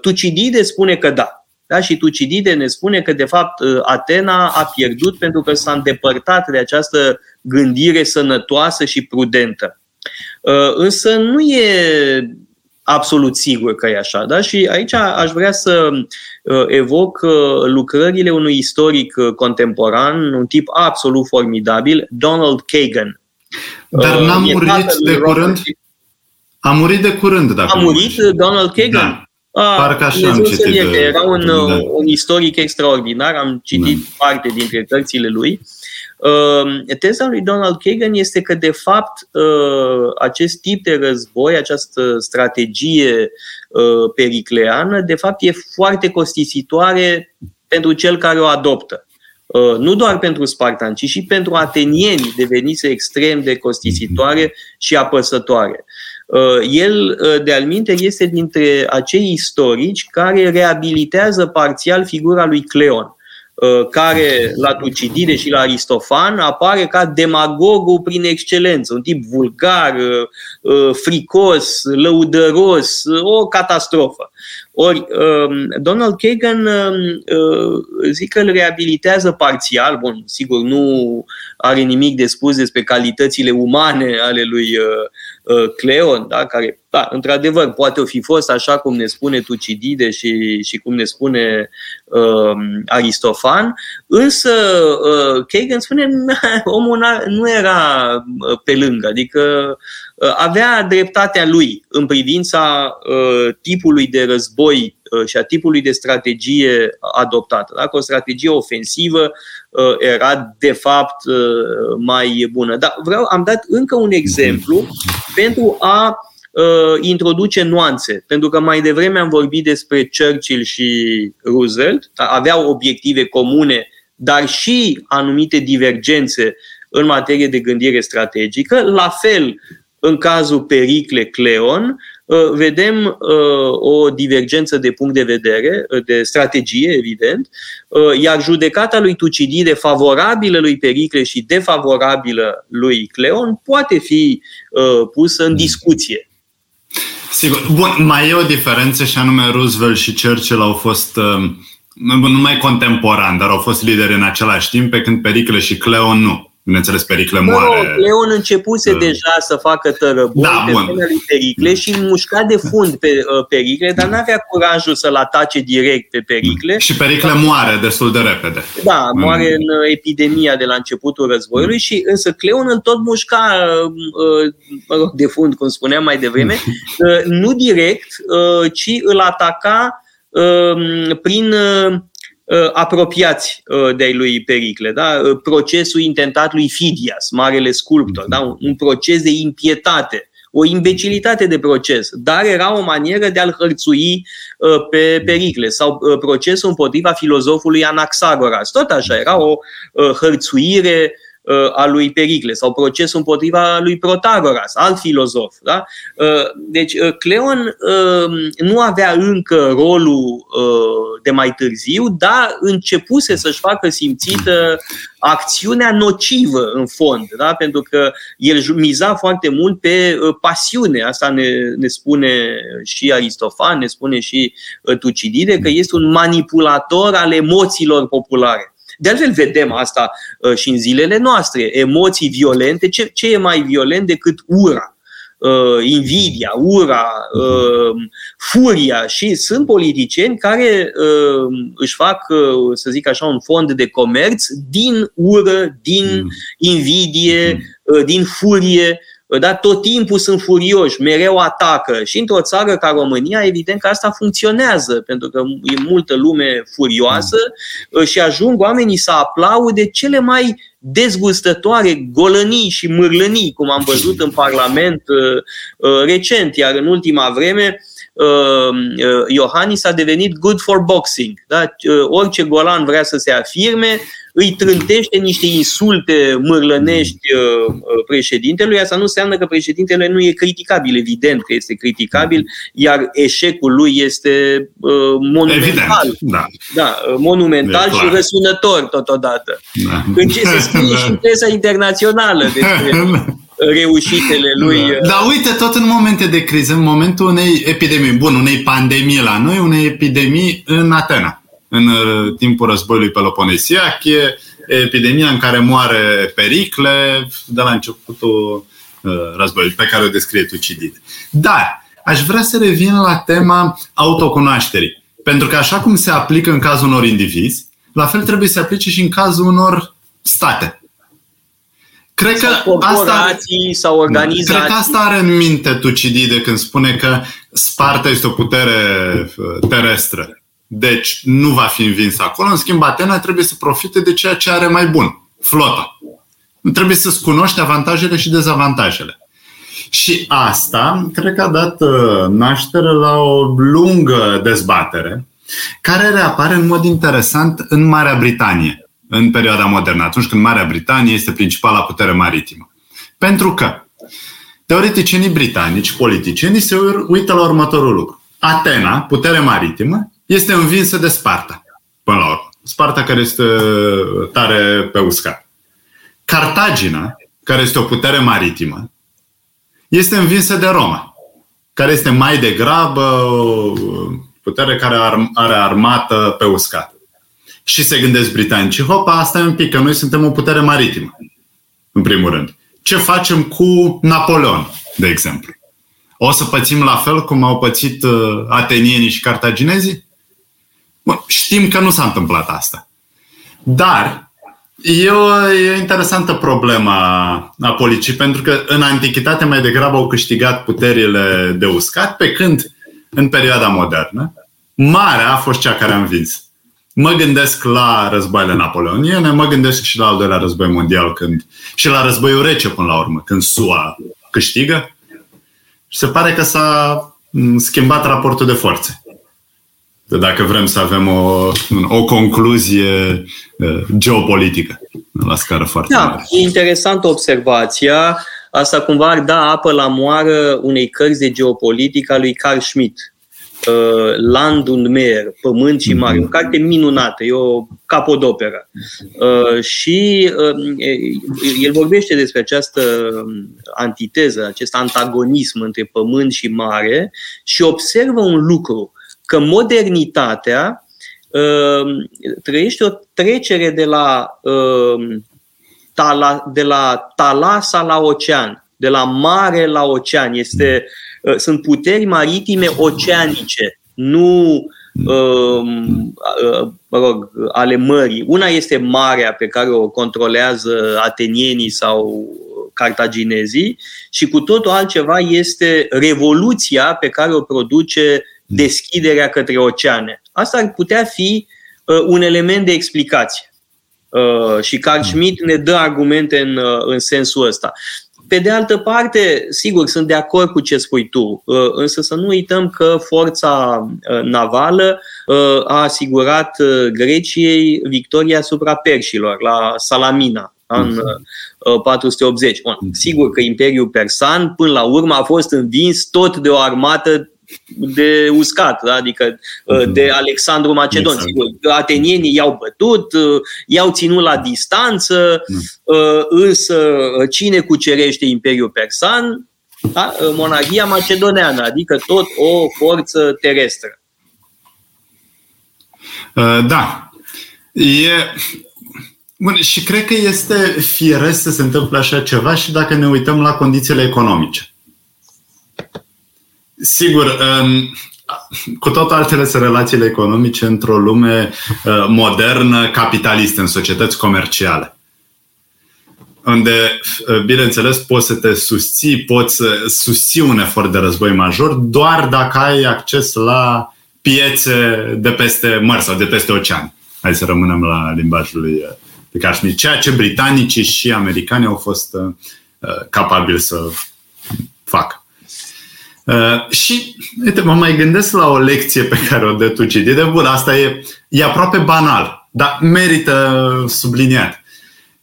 [SPEAKER 2] Tucidide spune că da. Da? Și Tucidide ne spune că, de fapt, Atena a pierdut pentru că s-a îndepărtat de această gândire sănătoasă și prudentă. Uh, însă nu e absolut sigur că e așa. Da? Și aici aș vrea să uh, evoc uh, lucrările unui istoric contemporan, un tip absolut formidabil, Donald Kagan.
[SPEAKER 3] Dar n-a murit de curând? A murit de curând, dacă
[SPEAKER 2] A murit Donald Kagan? Da.
[SPEAKER 3] Ah, Parcă așa am citit.
[SPEAKER 2] Că era un, da. un istoric extraordinar, am citit da. parte dintre cărțile lui. Ehm, teza lui Donald Kagan este că, de fapt, ehm, acest tip de război, această strategie ehm, pericleană, de fapt, e foarte costisitoare pentru cel care o adoptă. Nu doar pentru spartani, ci și pentru atenieni devenise extrem de costisitoare și apăsătoare. El, de alminte, este dintre acei istorici care reabilitează parțial figura lui Cleon. Uh, care la Tucidide și la Aristofan apare ca demagogul prin excelență, un tip vulgar, uh, uh, fricos, lăudăros, o catastrofă. Ori um, Donald Kagan um, zic că îl reabilitează parțial, bun, sigur nu are nimic de spus despre calitățile umane ale lui Cleon, da, care da, într-adevăr, poate o fi fost așa cum ne spune Tucidide și, și cum ne spune uh, Aristofan, însă uh, Kagan spune omul nu era uh, pe lângă, adică uh, avea dreptatea lui în privința uh, tipului de război uh, și a tipului de strategie adoptată. Dacă o strategie ofensivă era de fapt mai bună. Dar vreau, am dat încă un exemplu pentru a introduce nuanțe. Pentru că mai devreme am vorbit despre Churchill și Roosevelt, aveau obiective comune, dar și anumite divergențe în materie de gândire strategică. La fel, în cazul Pericle Cleon, uh, vedem uh, o divergență de punct de vedere, uh, de strategie, evident, iar judecata lui Tucidide, favorabilă lui Pericle și defavorabilă lui Cleon, poate fi pusă în discuție.
[SPEAKER 3] Sigur. Bun, mai e o diferență și anume Roosevelt și Churchill au fost nu numai contemporani, dar au fost lideri în același timp, pe când Pericle și Cleon nu. Bineînțeles, Pericle moare.
[SPEAKER 2] No, Leon începuse uh, deja să facă tărăbuni da, pe bun. lui Pericle și mușca de fund pe uh, Pericle, dar n-avea curajul să-l atace direct pe Pericle.
[SPEAKER 3] Și Pericle moare destul de repede.
[SPEAKER 2] Da, moare mm. în uh, epidemia de la începutul războiului mm. și însă Cleon îl tot mușca uh, de fund, cum spuneam mai devreme, uh, nu direct, uh, ci îl ataca uh, prin uh, Uh, apropiați uh, de lui Pericle. Da? Uh, procesul intentat lui Fidias, marele sculptor, da? un, un proces de impietate, o imbecilitate de proces, dar era o manieră de a-l hărțui pe Pericle sau procesul împotriva filozofului Anaxagoras. Tot așa, era o hărțuire Uh, a lui Pericle sau procesul împotriva lui Protagoras, alt filozof. Da? Uh, deci uh, Cleon nu avea încă rolul de mai târziu, dar începuse să-și facă simțită acțiunea nocivă în fond, da? pentru că el miza foarte mult pe pasiune. Asta ne, ne spune și Aristofan, ne spune și Tucidide, că este un manipulator al emoțiilor populare. De altfel vedem asta uh, și în zilele noastre. Emoții violente. Ce, ce e mai violent decât ura? Uh, invidia, ura, uh, furia și sunt politicieni care uh, își fac, uh, să zic așa, un fond de comerț din ură, din mm. invidie, mm. uh, din furie da, tot timpul sunt furioși, mereu atacă. Și într-o țară ca România, evident că asta funcționează, pentru că e multă lume furioasă mm. și ajung oamenii să aplaude cele mai dezgustătoare golănii și mârlănii, cum am văzut în Parlament uh, uh, recent, iar în ultima vreme uh, Iohannis a devenit good for boxing. Da? Orice golan vrea să se afirme, îi trântește niște insulte mârlănești uh, uh, președintelui, asta nu înseamnă că președintele nu e criticabil, evident că este criticabil, iar eșecul lui este uh, monumental. Evident,
[SPEAKER 3] da.
[SPEAKER 2] Da, monumental și răsunător totodată. Da. În ce se scrie da. și în presa internațională despre reușitele lui.
[SPEAKER 3] Da. Dar uite, tot în momente de criză, în momentul unei epidemii, bun, unei pandemii la noi, unei epidemii în Atena în uh, timpul războiului Peloponesiac, e epidemia în care moare Pericle de la începutul uh, războiului, pe care o descrie Tucidide. Dar aș vrea să revin la tema autocunoașterii. Pentru că așa cum se aplică în cazul unor indivizi, la fel trebuie să se aplice și în cazul unor state.
[SPEAKER 2] Cred că sau asta, sau organizații.
[SPEAKER 3] Cred că asta are în minte Tucidide când spune că Sparta este o putere uh, terestră deci nu va fi învins acolo. În schimb, Atena trebuie să profite de ceea ce are mai bun, flota. Nu trebuie să-ți cunoști avantajele și dezavantajele. Și asta, cred că a dat uh, naștere la o lungă dezbatere care reapare în mod interesant în Marea Britanie, în perioada modernă, atunci când Marea Britanie este principala putere maritimă. Pentru că teoreticienii britanici, politicienii, se uită la următorul lucru. Atena, putere maritimă, este învinsă de Sparta, până la urmă. Sparta care este tare pe uscat. Cartagina, care este o putere maritimă, este învinsă de Roma, care este mai degrabă o putere care are armată pe uscat. Și se gândesc britanicii, hopa, asta e un pic, că noi suntem o putere maritimă, în primul rând. Ce facem cu Napoleon, de exemplu? O să pățim la fel cum au pățit uh, atenienii și cartaginezii? Bun, știm că nu s-a întâmplat asta. Dar e o, e o interesantă problemă a politicii, pentru că în antichitate mai degrabă au câștigat puterile de uscat, pe când în perioada modernă, marea a fost cea care a învins. Mă gândesc la războaiele napoleoniene, mă gândesc și la al doilea război mondial când, și la războiul rece până la urmă, când SUA câștigă. Și se pare că s-a schimbat raportul de forțe. De dacă vrem să avem o, o concluzie uh, geopolitică la scară foarte
[SPEAKER 2] da,
[SPEAKER 3] mare.
[SPEAKER 2] E interesantă observația. Asta cumva ar da apă la moară unei cărți de geopolitică a lui Carl Schmitt, uh, Land und Meer, Pământ și Mare, mm-hmm. o carte minunată, e o capodoperă. Uh, și uh, el vorbește despre această antiteză, acest antagonism între Pământ și Mare și observă un lucru, că modernitatea uh, trăiește o trecere de la, uh, tala, de la talasa la ocean, de la mare la ocean. Este, uh, sunt puteri maritime oceanice, nu uh, uh, mă rog, ale mării. Una este marea pe care o controlează atenienii sau cartaginezii și cu totul altceva este revoluția pe care o produce deschiderea către oceane. Asta ar putea fi uh, un element de explicație. Uh, și Carl hmm. Schmitt ne dă argumente în, uh, în sensul ăsta. Pe de altă parte, sigur, sunt de acord cu ce spui tu, uh, însă să nu uităm că forța uh, navală uh, a asigurat Greciei victoria asupra perșilor la Salamina în 480. Bun, sigur că Imperiul Persan până la urmă a fost învins tot de o armată de uscat, da? adică mhm. de Alexandru Macedon. Exact. Sigur, atenienii i-au bătut, i-au ținut la distanță, mm. însă cine cucerește Imperiul Persan? Da? Monarhia macedoneană, adică tot o forță terestră.
[SPEAKER 3] Uh, da. E... Bun, și cred că este firesc să se întâmple așa ceva și dacă ne uităm la condițiile economice. Sigur, cu tot altele sunt relațiile economice într-o lume uh, modernă, capitalistă, în societăți comerciale. Unde, uh, bineînțeles, poți să te susții, poți să susții un efort de război major doar dacă ai acces la piețe de peste mări sau de peste ocean. Hai să rămânem la limbajul lui de uh, Kashmir. Ceea ce britanicii și americanii au fost uh, capabili să facă. Uh, și, uite, mă mai gândesc la o lecție pe care o dă De Bun, asta e, e aproape banal, dar merită subliniat.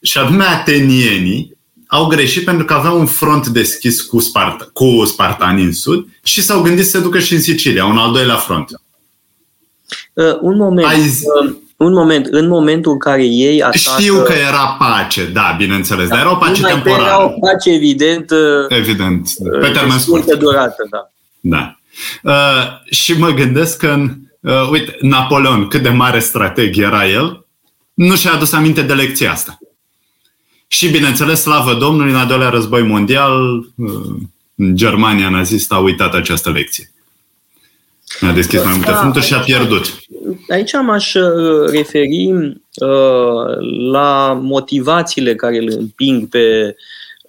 [SPEAKER 3] Și anume atenienii au greșit pentru că aveau un front deschis cu, Sparta, cu spartanii în sud și s-au gândit să se ducă și în Sicilia, un al doilea front.
[SPEAKER 2] Uh, un moment. Ai zi... uh, un moment, în momentul în care ei atacă...
[SPEAKER 3] Știu că era pace, da, bineînțeles, da, dar era o pace temporară. Era
[SPEAKER 2] o pace evident,
[SPEAKER 3] evident pe termen scurt.
[SPEAKER 2] durată, da.
[SPEAKER 3] Da. Uh, și mă gândesc că, uh, uite, Napoleon, cât de mare strateg era el, nu și-a adus aminte de lecția asta. Și, bineînțeles, slavă Domnului, în al doilea război mondial, uh, Germania nazistă a uitat această lecție. A deschis mai multe da, fronturi și a pierdut.
[SPEAKER 2] Aici m-aș uh, referi uh, la motivațiile care îl împing pe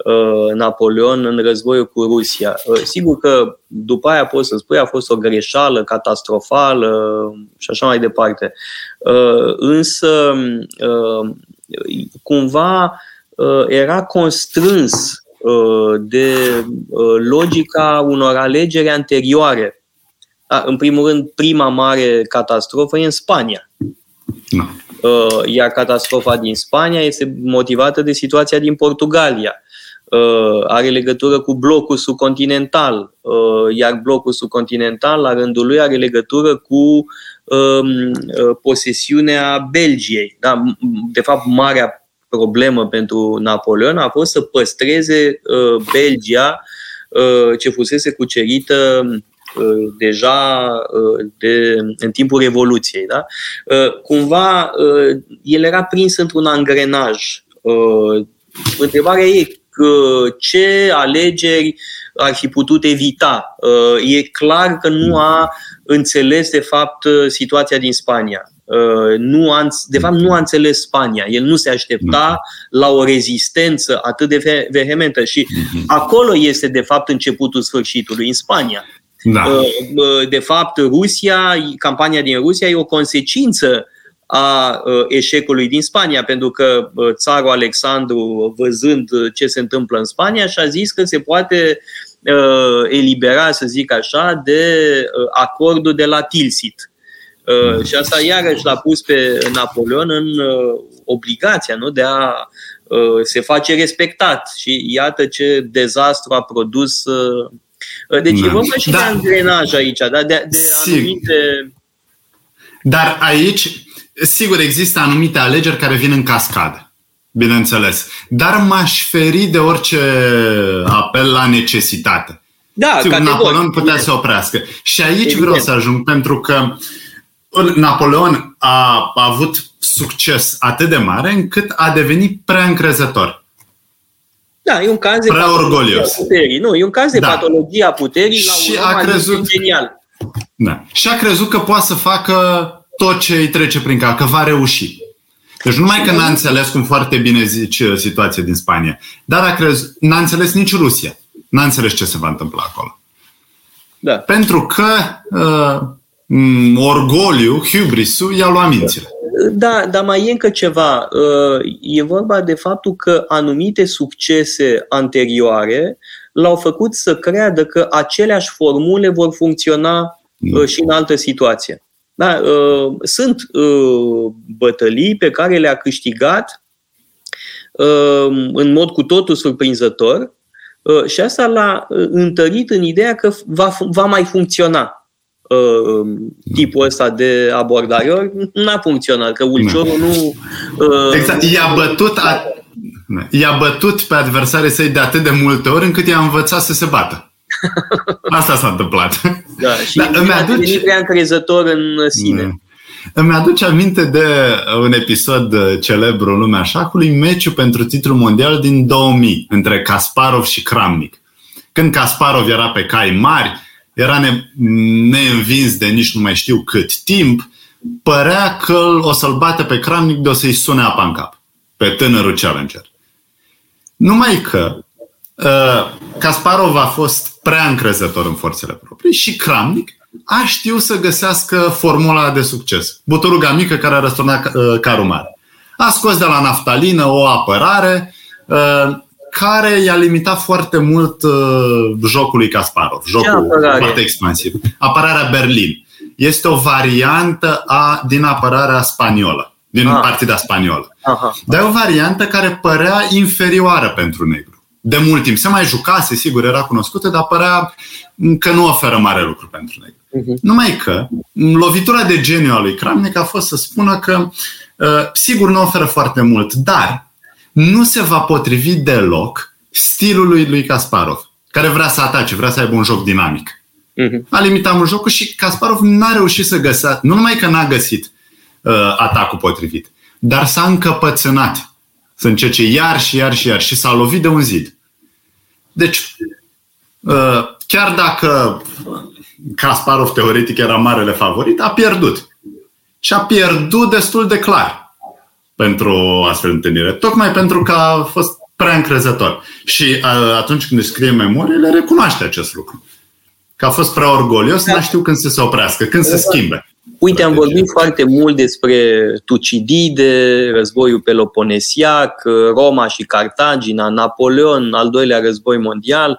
[SPEAKER 2] uh, Napoleon în războiul cu Rusia. Uh, sigur că după aia poți să spui a fost o greșeală catastrofală și așa mai departe. Uh, însă uh, cumva uh, era constrâns uh, de uh, logica unor alegeri anterioare da, în primul rând, prima mare catastrofă e în Spania. No. Uh, iar catastrofa din Spania este motivată de situația din Portugalia. Uh, are legătură cu blocul subcontinental, uh, iar blocul subcontinental, la rândul lui, are legătură cu um, posesiunea Belgiei. Da? De fapt, marea problemă pentru Napoleon a fost să păstreze Belgia ce fusese cucerită Uh, deja uh, de, în timpul Revoluției. Da? Uh, cumva, el era prins într-un angrenaj. Întrebarea e ce alegeri ar fi putut evita. E clar că nu a înțeles, de fapt, situația din Spania. Nu a, de fapt, nu a înțeles Spania. El nu se aștepta la o rezistență atât de vehementă și mhm. acolo este, de fapt, începutul sfârșitului, în Spania. Da. Uh, uh, de fapt, Rusia, campania din Rusia e o consecință a eșecului din Spania, pentru că țarul Alexandru, văzând ce se întâmplă în Spania, și-a zis că se poate elibera, să zic așa, de acordul de la Tilsit. Și asta iarăși l-a pus pe Napoleon în obligația nu, de a se face respectat. Și iată ce dezastru a produs. Deci da. e vorba și da. de angrenaj aici, da? de, de anumite...
[SPEAKER 3] Dar aici Sigur, există anumite alegeri care vin în cascadă, bineînțeles. Dar m-aș feri de orice apel la necesitate.
[SPEAKER 2] Da,
[SPEAKER 3] Sigur, Napoleon putea să oprească. Și aici Evident. vreau să ajung, pentru că Napoleon a, a avut succes atât de mare încât a devenit prea încrezător.
[SPEAKER 2] Da, e un caz de
[SPEAKER 3] prea orgolios.
[SPEAKER 2] puterii. Nu, e un caz de da. patologie a puterii la
[SPEAKER 3] și un a crezut, genial. Da. Și a crezut că poate să facă tot ce îi trece prin cap, că va reuși. Deci numai că n-a înțeles cum foarte bine zici uh, situația din Spania, dar a crez, n-a înțeles nici Rusia. N-a înțeles ce se va întâmpla acolo.
[SPEAKER 2] Da.
[SPEAKER 3] Pentru că uh, orgoliu, hubrisul, i-a luat mințile.
[SPEAKER 2] Da, dar mai e încă ceva. Uh, e vorba de faptul că anumite succese anterioare l-au făcut să creadă că aceleași formule vor funcționa uh, și în altă situație. Da, uh, sunt uh, bătălii pe care le-a câștigat uh, în mod cu totul surprinzător uh, și asta l-a uh, întărit în ideea că va, va mai funcționa uh, tipul ăsta de abordare. Ori n-a funcționat, că ulciorul nu...
[SPEAKER 3] Uh, exact, i-a bătut, a, i-a bătut pe adversarii săi de atât de multe ori încât i-a învățat să se bată. Asta s-a întâmplat.
[SPEAKER 2] Da, și da, îmi aduce... prea încrezător în sine. Da.
[SPEAKER 3] Îmi aduce aminte de un episod celebru în lumea șahului, meciul pentru titlul mondial din 2000, între Kasparov și Kramnik. Când Kasparov era pe cai mari, era ne- neînvins de nici nu mai știu cât timp, părea că o să-l bate pe Kramnik de o să-i sune apa în cap, pe tânărul challenger. Numai că uh, Kasparov a fost prea încrezător în forțele proprii și Kramnik a știut să găsească formula de succes. Buturuga mică care a răsturnat uh, carul mare. A scos de la naftalină o apărare uh, care i-a limitat foarte mult uh, jocul lui Kasparov. Jocul foarte expansiv. Apărarea Berlin. Este o variantă a, din apărarea spaniolă, din ah. partida spaniolă. Aha. Dar e o variantă care părea inferioară pentru negru de mult timp. Se mai jucase, sigur, era cunoscută, dar părea că nu oferă mare lucru pentru negru. Uh-huh. Numai că lovitura de geniu a lui Kramnik a fost să spună că uh, sigur nu oferă foarte mult, dar nu se va potrivi deloc stilului lui Kasparov, care vrea să atace, vrea să aibă un joc dinamic. Uh-huh. A limitat mult jocul și Kasparov n-a reușit să găsească, nu numai că n-a găsit uh, atacul potrivit, dar s-a încăpățânat să încerce iar și iar și iar și s-a lovit de un zid. Deci, uh, chiar dacă Kasparov teoretic era marele favorit, a pierdut. Și a pierdut destul de clar pentru o astfel de întâlnire. Tocmai pentru că a fost prea încrezător. Și uh, atunci când își scrie memoriile, recunoaște acest lucru. Că a fost prea orgolios, da. n-a știu când să se oprească, când se schimbe.
[SPEAKER 2] Uite, am vorbit foarte mult despre Tucidide, războiul peloponesiac, Roma și Cartagina, Napoleon, al doilea război mondial,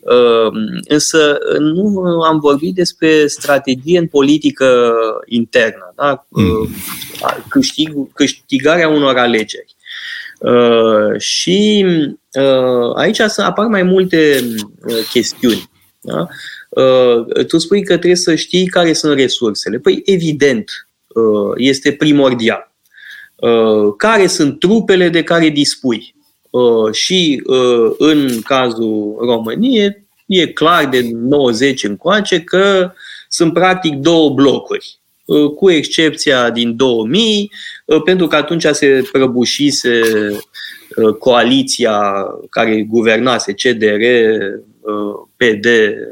[SPEAKER 2] uh, însă nu am vorbit despre strategie în politică internă, da? Mm. Uh, câștig, câștigarea unor alegeri. Uh, și aici apar mai multe chestiuni. Da? Uh, tu spui că trebuie să știi care sunt resursele. Păi, evident, uh, este primordial. Uh, care sunt trupele de care dispui? Și în cazul României, e clar de 90 încoace că sunt practic două blocuri cu excepția din 2000, pentru că atunci se prăbușise coaliția care guvernase CDR, PD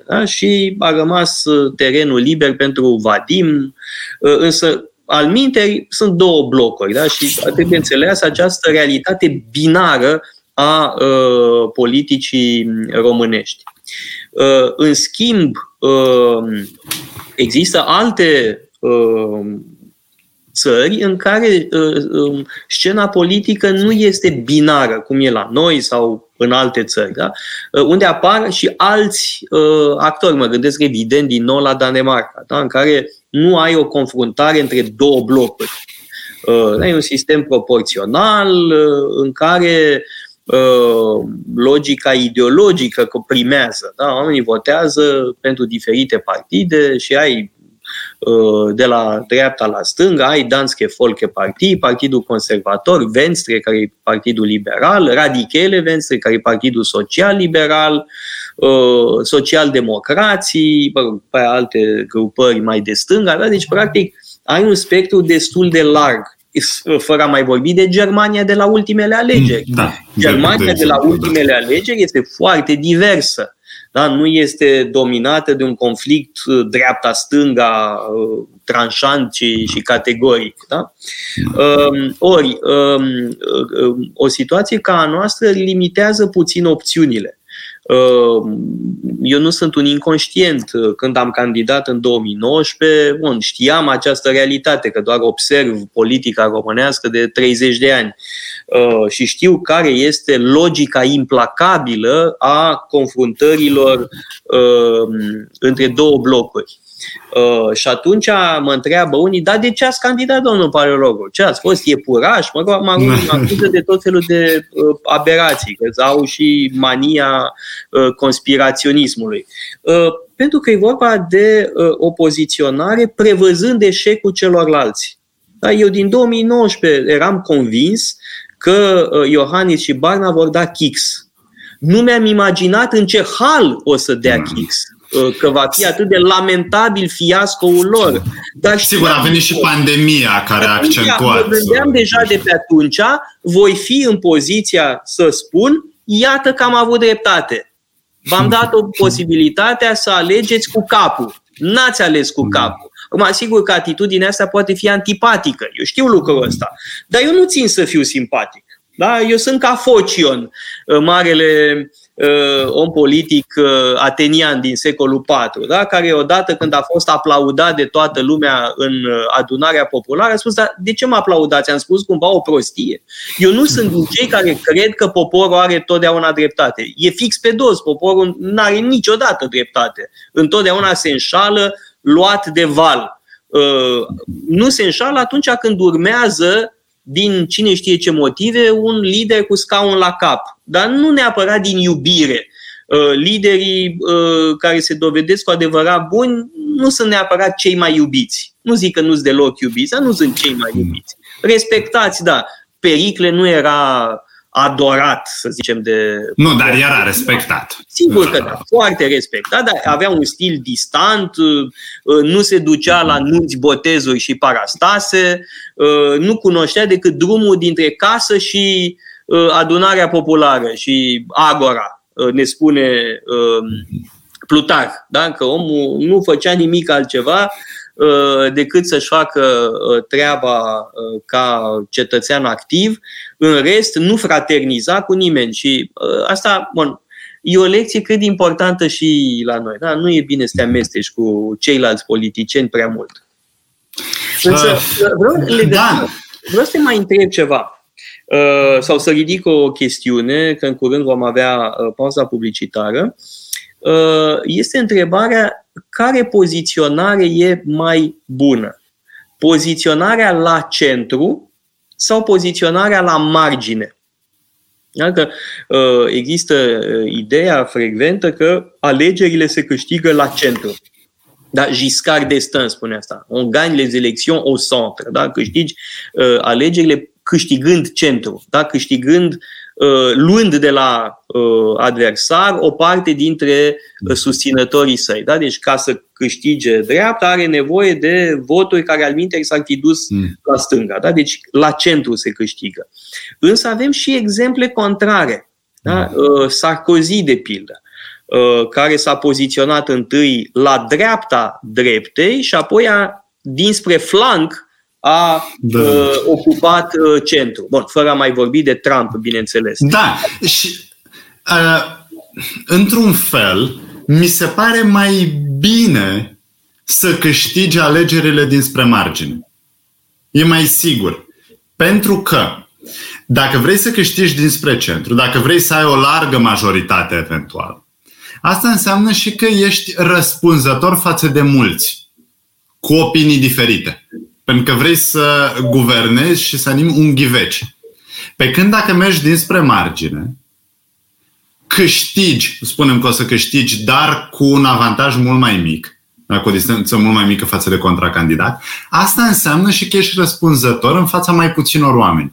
[SPEAKER 2] da? și a rămas uh, terenul liber pentru Vadim, uh, însă al minteri sunt două blocuri da? și trebuie înțeles această realitate binară a uh, politicii românești. Uh, în schimb, uh, există alte uh, țări în care uh, um, scena politică nu este binară, cum e la noi sau în alte țări, da? Uh, unde apar și alți uh, actori. Mă gândesc evident din nou la Danemarca, da? în care nu ai o confruntare între două blocuri. Uh, ai un sistem proporțional uh, în care uh, logica ideologică primează. Da? Oamenii votează pentru diferite partide și ai Uh, de la dreapta la stânga, ai Danske Folkeparti, Partidul Conservator, Venstre, care e Partidul Liberal, Radichele Venstre, care e Partidul Social Liberal, uh, Social-Democrații, pe alte grupări mai de stânga, da? deci practic ai un spectru destul de larg fără a mai vorbi de Germania de la ultimele alegeri.
[SPEAKER 3] Da,
[SPEAKER 2] Germania de la ultimele alegeri este foarte diversă da? nu este dominată de un conflict uh, dreapta-stânga, uh, tranșant și, și categoric. Da? Um, ori, um, uh, o situație ca a noastră limitează puțin opțiunile. Ehm, eu nu sunt un inconștient. Când am candidat în 2019, bun, știam această realitate, că doar observ politica românească de 30 de ani ehm, și știu care este logica implacabilă a confruntărilor ehm, între două blocuri. Uh, și atunci mă întreabă unii, da, de ce ați candidat, domnul Paleologu? Ce ați fost iepuraș? Mă rog, mă acuză de tot felul de uh, aberații, că au și mania uh, conspiraționismului. Uh, pentru că e vorba de uh, o poziționare prevăzând eșecul celorlalți. Da? Eu din 2019 eram convins că uh, Iohannis și Barna vor da kicks. Nu mi-am imaginat în ce hal o să dea kicks. Uh, că va fi atât de lamentabil fiascoul lor.
[SPEAKER 3] Dar Sigur, a venit și pandemia care a accentuat.
[SPEAKER 2] Mă gândeam deja de pe atunci, voi fi în poziția să spun, iată că am avut dreptate. V-am dat o posibilitatea să alegeți cu capul. N-ați ales cu da. capul. Acum, sigur că atitudinea asta poate fi antipatică. Eu știu lucrul ăsta. Dar eu nu țin să fiu simpatic. Da? Eu sunt ca Focion, uh, marele uh, om politic uh, atenian din secolul IV, da? care odată când a fost aplaudat de toată lumea în uh, adunarea populară, a spus, dar de ce mă aplaudați? Am spus cumva o prostie. Eu nu sunt din cei care cred că poporul are totdeauna dreptate. E fix pe dos, poporul nu are niciodată dreptate. Întotdeauna se înșală luat de val. Uh, nu se înșală atunci când urmează din cine știe ce motive, un lider cu scaun la cap. Dar nu neapărat din iubire. Uh, liderii uh, care se dovedesc cu adevărat buni nu sunt neapărat cei mai iubiți. Nu zic că nu sunt deloc iubiți, dar nu sunt cei mai iubiți. Respectați, da. Pericle nu era adorat, să zicem, de...
[SPEAKER 3] Nu, dar era respectat.
[SPEAKER 2] Sigur că da, foarte respectat, dar avea un stil distant, uh, uh, nu se ducea la nunți, botezuri și parastase, uh, nu cunoștea decât drumul dintre casă și adunarea populară și agora, ne spune Plutar, da? că omul nu făcea nimic altceva Uh, decât să-și facă uh, treaba uh, ca cetățean activ. În rest, nu fraterniza cu nimeni. Și asta, bun, e o lecție cât de importantă și la noi. Da? Nu e bine să te amesteci cu ceilalți politicieni prea mult. Însă, vreau, da. vreau să te mai întreb ceva. sau să ridic o chestiune, că în curând vom avea pauza publicitară. Este întrebarea care poziționare e mai bună? Poziționarea la centru sau poziționarea la margine? Dacă uh, există uh, ideea frecventă că alegerile se câștigă la centru. Da, Giscard d'Estaing spune asta. On gagne les élections au centre. Da? Câștigi uh, alegerile câștigând centru, da? câștigând Uh, luând de la uh, adversar o parte dintre uh, susținătorii săi. Da? Deci ca să câștige dreapta are nevoie de voturi care al minte s-ar fi dus mm. la stânga. Da? Deci la centru se câștigă. Însă avem și exemple contrare. Da? Mm. Sarkozy, de pildă care s-a poziționat întâi la dreapta dreptei și apoi a, dinspre flanc a da. uh, ocupat uh, centru. Bun, fără a mai vorbi de Trump, bineînțeles.
[SPEAKER 3] Da, și uh, într-un fel, mi se pare mai bine să câștige alegerile dinspre margine. E mai sigur. Pentru că dacă vrei să câștigi dinspre centru, dacă vrei să ai o largă majoritate eventual, asta înseamnă și că ești răspunzător față de mulți, cu opinii diferite. Pentru că vrei să guvernezi și să animi un ghiveci. Pe când dacă mergi dinspre margine, câștigi, spunem că o să câștigi, dar cu un avantaj mult mai mic, cu o distanță mult mai mică față de contracandidat, asta înseamnă și că ești răspunzător în fața mai puținor oameni.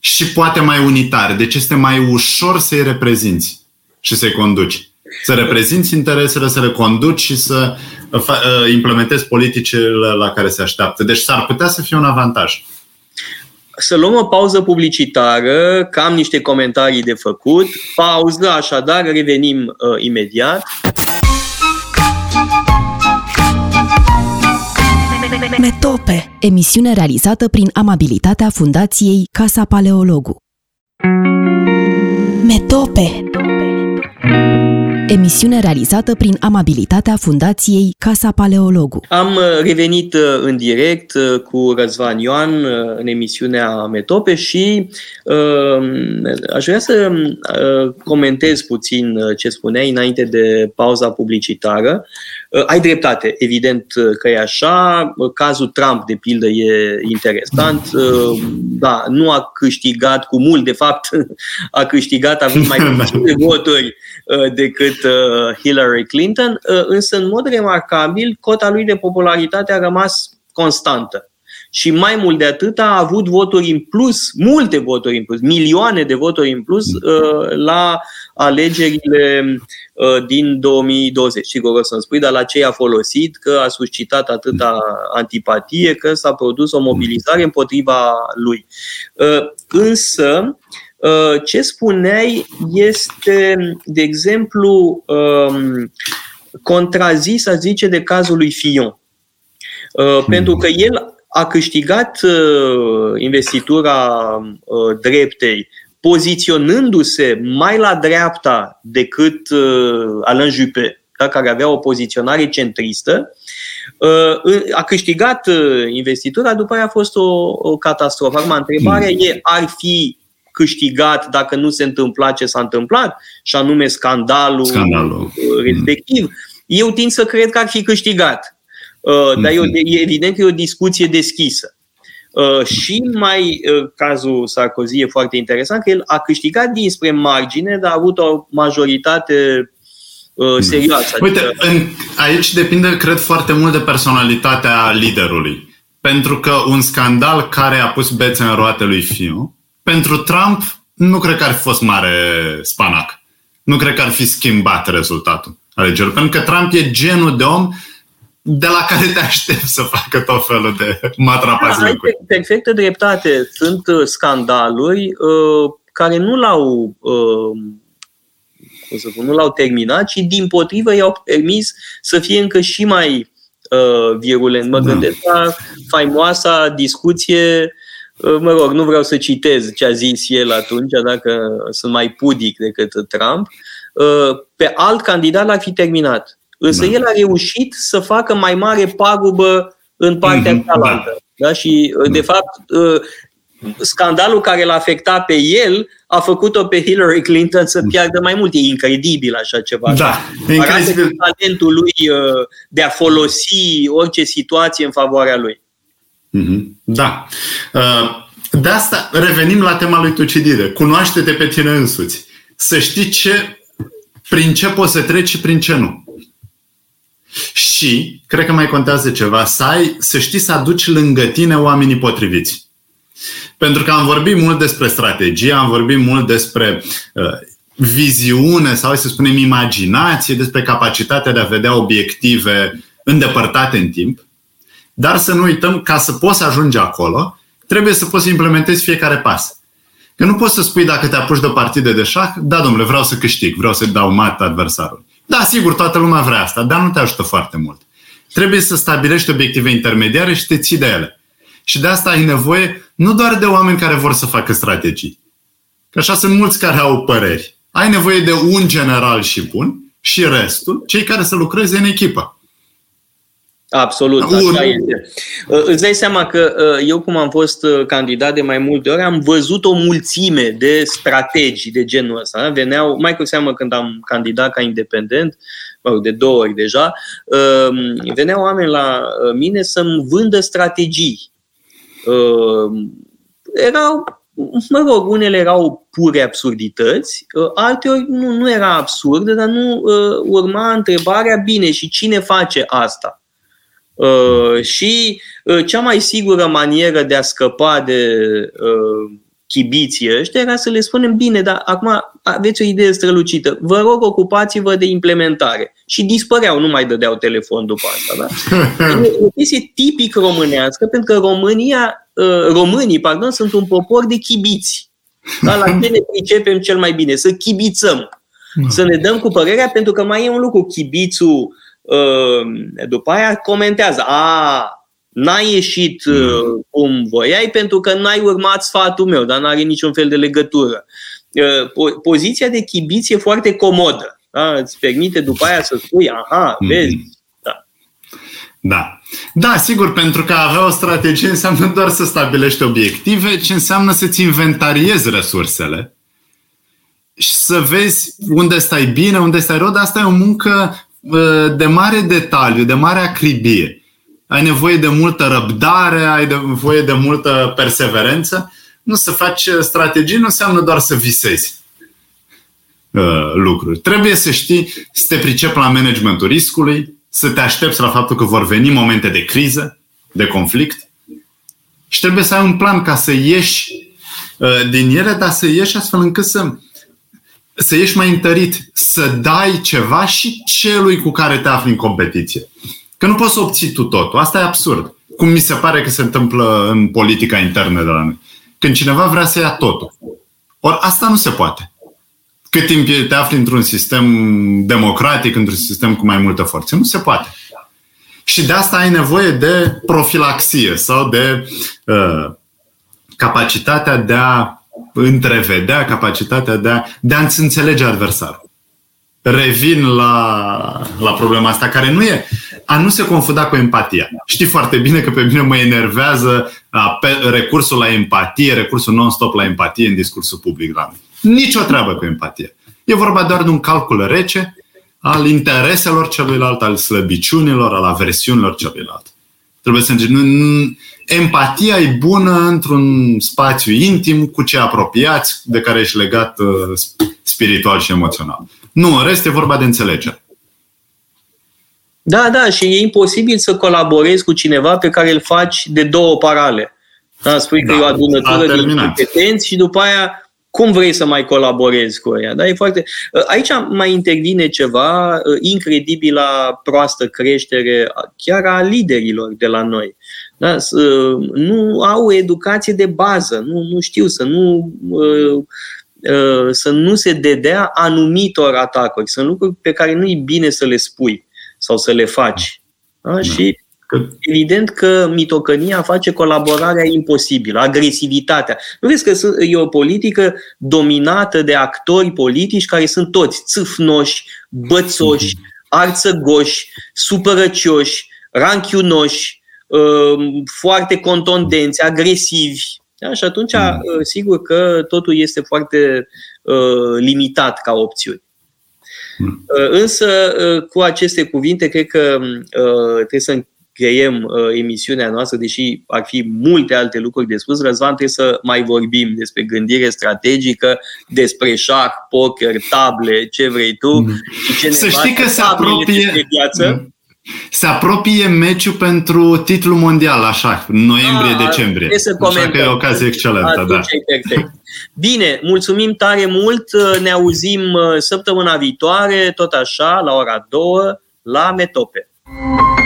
[SPEAKER 3] Și poate mai unitar. Deci este mai ușor să-i reprezinți și să-i conduci. Să reprezinți interesele, să le conduci și să uh, uh, implementezi politicile la care se așteaptă. Deci s-ar putea să fie un avantaj.
[SPEAKER 2] Să luăm o pauză publicitară, cam niște comentarii de făcut. Pauză, așadar, revenim uh, imediat.
[SPEAKER 1] Metope, emisiune realizată prin amabilitatea Fundației Casa Paleologu. Metope emisiune realizată prin amabilitatea Fundației Casa Paleologu.
[SPEAKER 2] Am uh, revenit uh, în direct uh, cu Răzvan Ioan în emisiunea Metope și uh, aș vrea să uh, comentez puțin ce spuneai înainte de pauza publicitară. Uh, ai dreptate, evident că e așa. Cazul Trump, de pildă, e interesant. Uh, da, nu a câștigat cu mult, de fapt, a câștigat având mai puține voturi uh, decât Hillary Clinton, însă, în mod remarcabil, cota lui de popularitate a rămas constantă. Și mai mult de atât a avut voturi în plus, multe voturi în plus, milioane de voturi în plus la alegerile uh, din 2020. Sigur o să-mi spui, dar la ce a folosit, că a suscitat atâta antipatie, că s-a produs o mobilizare împotriva lui. Uh, însă, uh, ce spuneai este, de exemplu, um, contrazis, să zice, de cazul lui Fion. Pentru că el a câștigat investitura dreptei poziționându-se mai la dreapta decât uh, Alain Juppé, da, care avea o poziționare centristă, uh, a câștigat uh, investitura, după aia a fost o, o catastrofă. Acum, întrebarea mm. e, ar fi câștigat dacă nu se întâmpla ce s-a întâmplat, și anume scandalul, scandalul. respectiv. Mm. Eu tind să cred că ar fi câștigat. Uh, dar mm-hmm. e, e evident că e o discuție deschisă. Uh, și mai uh, cazul Sarkozy e foarte interesant că el a câștigat dinspre margine, dar a avut o majoritate uh, serioasă.
[SPEAKER 3] Uite, adică... în, aici depinde, cred, foarte mult de personalitatea liderului. Pentru că un scandal care a pus bețe în roate lui Fiu, pentru Trump nu cred că ar fi fost mare spanac. Nu cred că ar fi schimbat rezultatul alegerilor. Pentru că Trump e genul de om de la care te aștept să facă tot felul de matrapazi da,
[SPEAKER 2] ai perfectă dreptate. Sunt uh, scandaluri uh, care nu l-au uh, cum să spun, nu l-au terminat, ci din potrivă i-au permis să fie încă și mai uh, virulent. Mă da. gândesc la faimoasa discuție uh, mă rog, nu vreau să citez ce a zis el atunci, dacă sunt mai pudic decât Trump, uh, pe alt candidat l-ar fi terminat. Însă da. el a reușit să facă mai mare pagubă în partea mm-hmm, cealaltă. Da. Da? Și, uh, da. de fapt, uh, scandalul care l-a afectat pe el a făcut-o pe Hillary Clinton să piardă mai mult. E incredibil așa ceva.
[SPEAKER 3] Da, e incredibil.
[SPEAKER 2] talentul lui uh, de a folosi orice situație în favoarea lui.
[SPEAKER 3] Mm-hmm. Da. De asta revenim la tema lui Tucidide. Cunoaște-te pe tine însuți. Să știi ce, prin ce poți să treci și prin ce nu. Și, cred că mai contează ceva, să, ai, să știi să aduci lângă tine oamenii potriviți. Pentru că am vorbit mult despre strategie, am vorbit mult despre uh, viziune sau, să spunem, imaginație, despre capacitatea de a vedea obiective îndepărtate în timp. Dar să nu uităm, ca să poți ajunge acolo, trebuie să poți să implementezi fiecare pas. Că nu poți să spui dacă te apuci de o partidă de șah, da, domnule, vreau să câștig, vreau să dau mat adversarul. Da, sigur, toată lumea vrea asta, dar nu te ajută foarte mult. Trebuie să stabilești obiective intermediare și te ții de ele. Și de asta ai nevoie nu doar de oameni care vor să facă strategii. Că așa sunt mulți care au păreri. Ai nevoie de un general și bun și restul, cei care să lucreze în echipă.
[SPEAKER 2] Absolut, așa este. Uh, îți dai seama că uh, eu, cum am fost uh, candidat de mai multe ori, am văzut o mulțime de strategii de genul ăsta. Veneau, mai cu seamă când am candidat ca independent, de două ori deja, veneau oameni la mine să-mi vândă strategii. Erau mă rog, unele erau pure absurdități, alteori nu, nu era absurd, dar nu urma întrebarea, bine, și cine face asta? Uh, și uh, cea mai sigură manieră de a scăpa de uh, chibiții ăștia era să le spunem, bine, dar acum aveți o idee strălucită, vă rog ocupați-vă de implementare. Și dispăreau, nu mai dădeau telefon după asta. Da? E o chestie tipic românească, pentru că România, uh, românii pardon, sunt un popor de chibiți. Da? La ce ne pricepem cel mai bine? Să chibițăm. Da. Să ne dăm cu părerea, pentru că mai e un lucru, chibițul Ehm, după aia comentează, a, n-ai ieșit mm. Uh, cum voiai pentru că n-ai urmat sfatul meu, dar n-are niciun fel de legătură. Uh, poziția de chibiț e foarte comodă. Da? Îți permite după aia să spui, aha, mm. vezi, da.
[SPEAKER 3] Da. Da, sigur, pentru că avea o strategie înseamnă doar să stabilești obiective, ci înseamnă să-ți inventariezi resursele și să vezi unde stai bine, unde stai rău, dar asta e o muncă de mare detaliu, de mare acribie. Ai nevoie de multă răbdare, ai nevoie de multă perseverență. Nu să faci strategii nu înseamnă doar să visezi uh, lucruri. Trebuie să știi, să te pricepi la managementul riscului, să te aștepți la faptul că vor veni momente de criză, de conflict și trebuie să ai un plan ca să ieși uh, din ele, dar să ieși astfel încât să să ieși mai întărit, să dai ceva și celui cu care te afli în competiție. Că nu poți să obții tu totul. Asta e absurd. Cum mi se pare că se întâmplă în politica internă de la noi. Când cineva vrea să ia totul. Ori asta nu se poate. Cât timp te afli într-un sistem democratic, într-un sistem cu mai multă forță. Nu se poate. Și de asta ai nevoie de profilaxie sau de uh, capacitatea de a întrevedea capacitatea de, a, de a-ți înțelege adversarul. Revin la, la problema asta, care nu e a nu se confunda cu empatia. Știi foarte bine că pe mine mă enervează pe, recursul la empatie, recursul non-stop la empatie în discursul public la mine. Nici o treabă cu empatie. E vorba doar de un calcul rece al intereselor celuilalt, al slăbiciunilor, al aversiunilor celuilalt. Trebuie să înțelegem. Empatia e bună într-un spațiu intim cu cei apropiați de care ești legat uh, spiritual și emoțional. Nu, în rest e vorba de înțelegere.
[SPEAKER 2] Da, da, și e imposibil să colaborezi cu cineva pe care îl faci de două parale. Da, spui da, că e o adunătură de competenți și după aia cum vrei să mai colaborezi cu ea? Da? E foarte... Aici mai intervine ceva uh, incredibil la proastă creștere chiar a liderilor de la noi. Da? Nu au educație de bază, nu, nu știu să nu uh, uh, să nu se dedea anumitor atacuri. Sunt lucruri pe care nu e bine să le spui sau să le faci. Da? Da. Și Că... Evident că mitocănia face colaborarea imposibilă, agresivitatea. Nu vezi că e o politică dominată de actori politici care sunt toți țâfnoși, bățoși, arțăgoși, supărăcioși, ranchiunoși, um, foarte contondenți, agresivi. Da? Și atunci, mm. uh, sigur că totul este foarte uh, limitat ca opțiuni. Mm. Uh, însă, cu aceste cuvinte, cred că trebuie să creiem uh, emisiunea noastră, deși ar fi multe alte lucruri de spus, Răzvan, trebuie să mai vorbim despre gândire strategică, despre șah, poker, table, ce vrei tu. Mm. Și ce
[SPEAKER 3] să știi că se apropie... De viață. Mm. Se apropie meciul pentru titlul mondial, așa, noiembrie-decembrie. Ah, să așa că e o ocazie excelentă. Da.
[SPEAKER 2] perfect. Bine, mulțumim tare mult. Ne auzim uh, săptămâna viitoare, tot așa, la ora 2, la Metope.
[SPEAKER 1] Metope.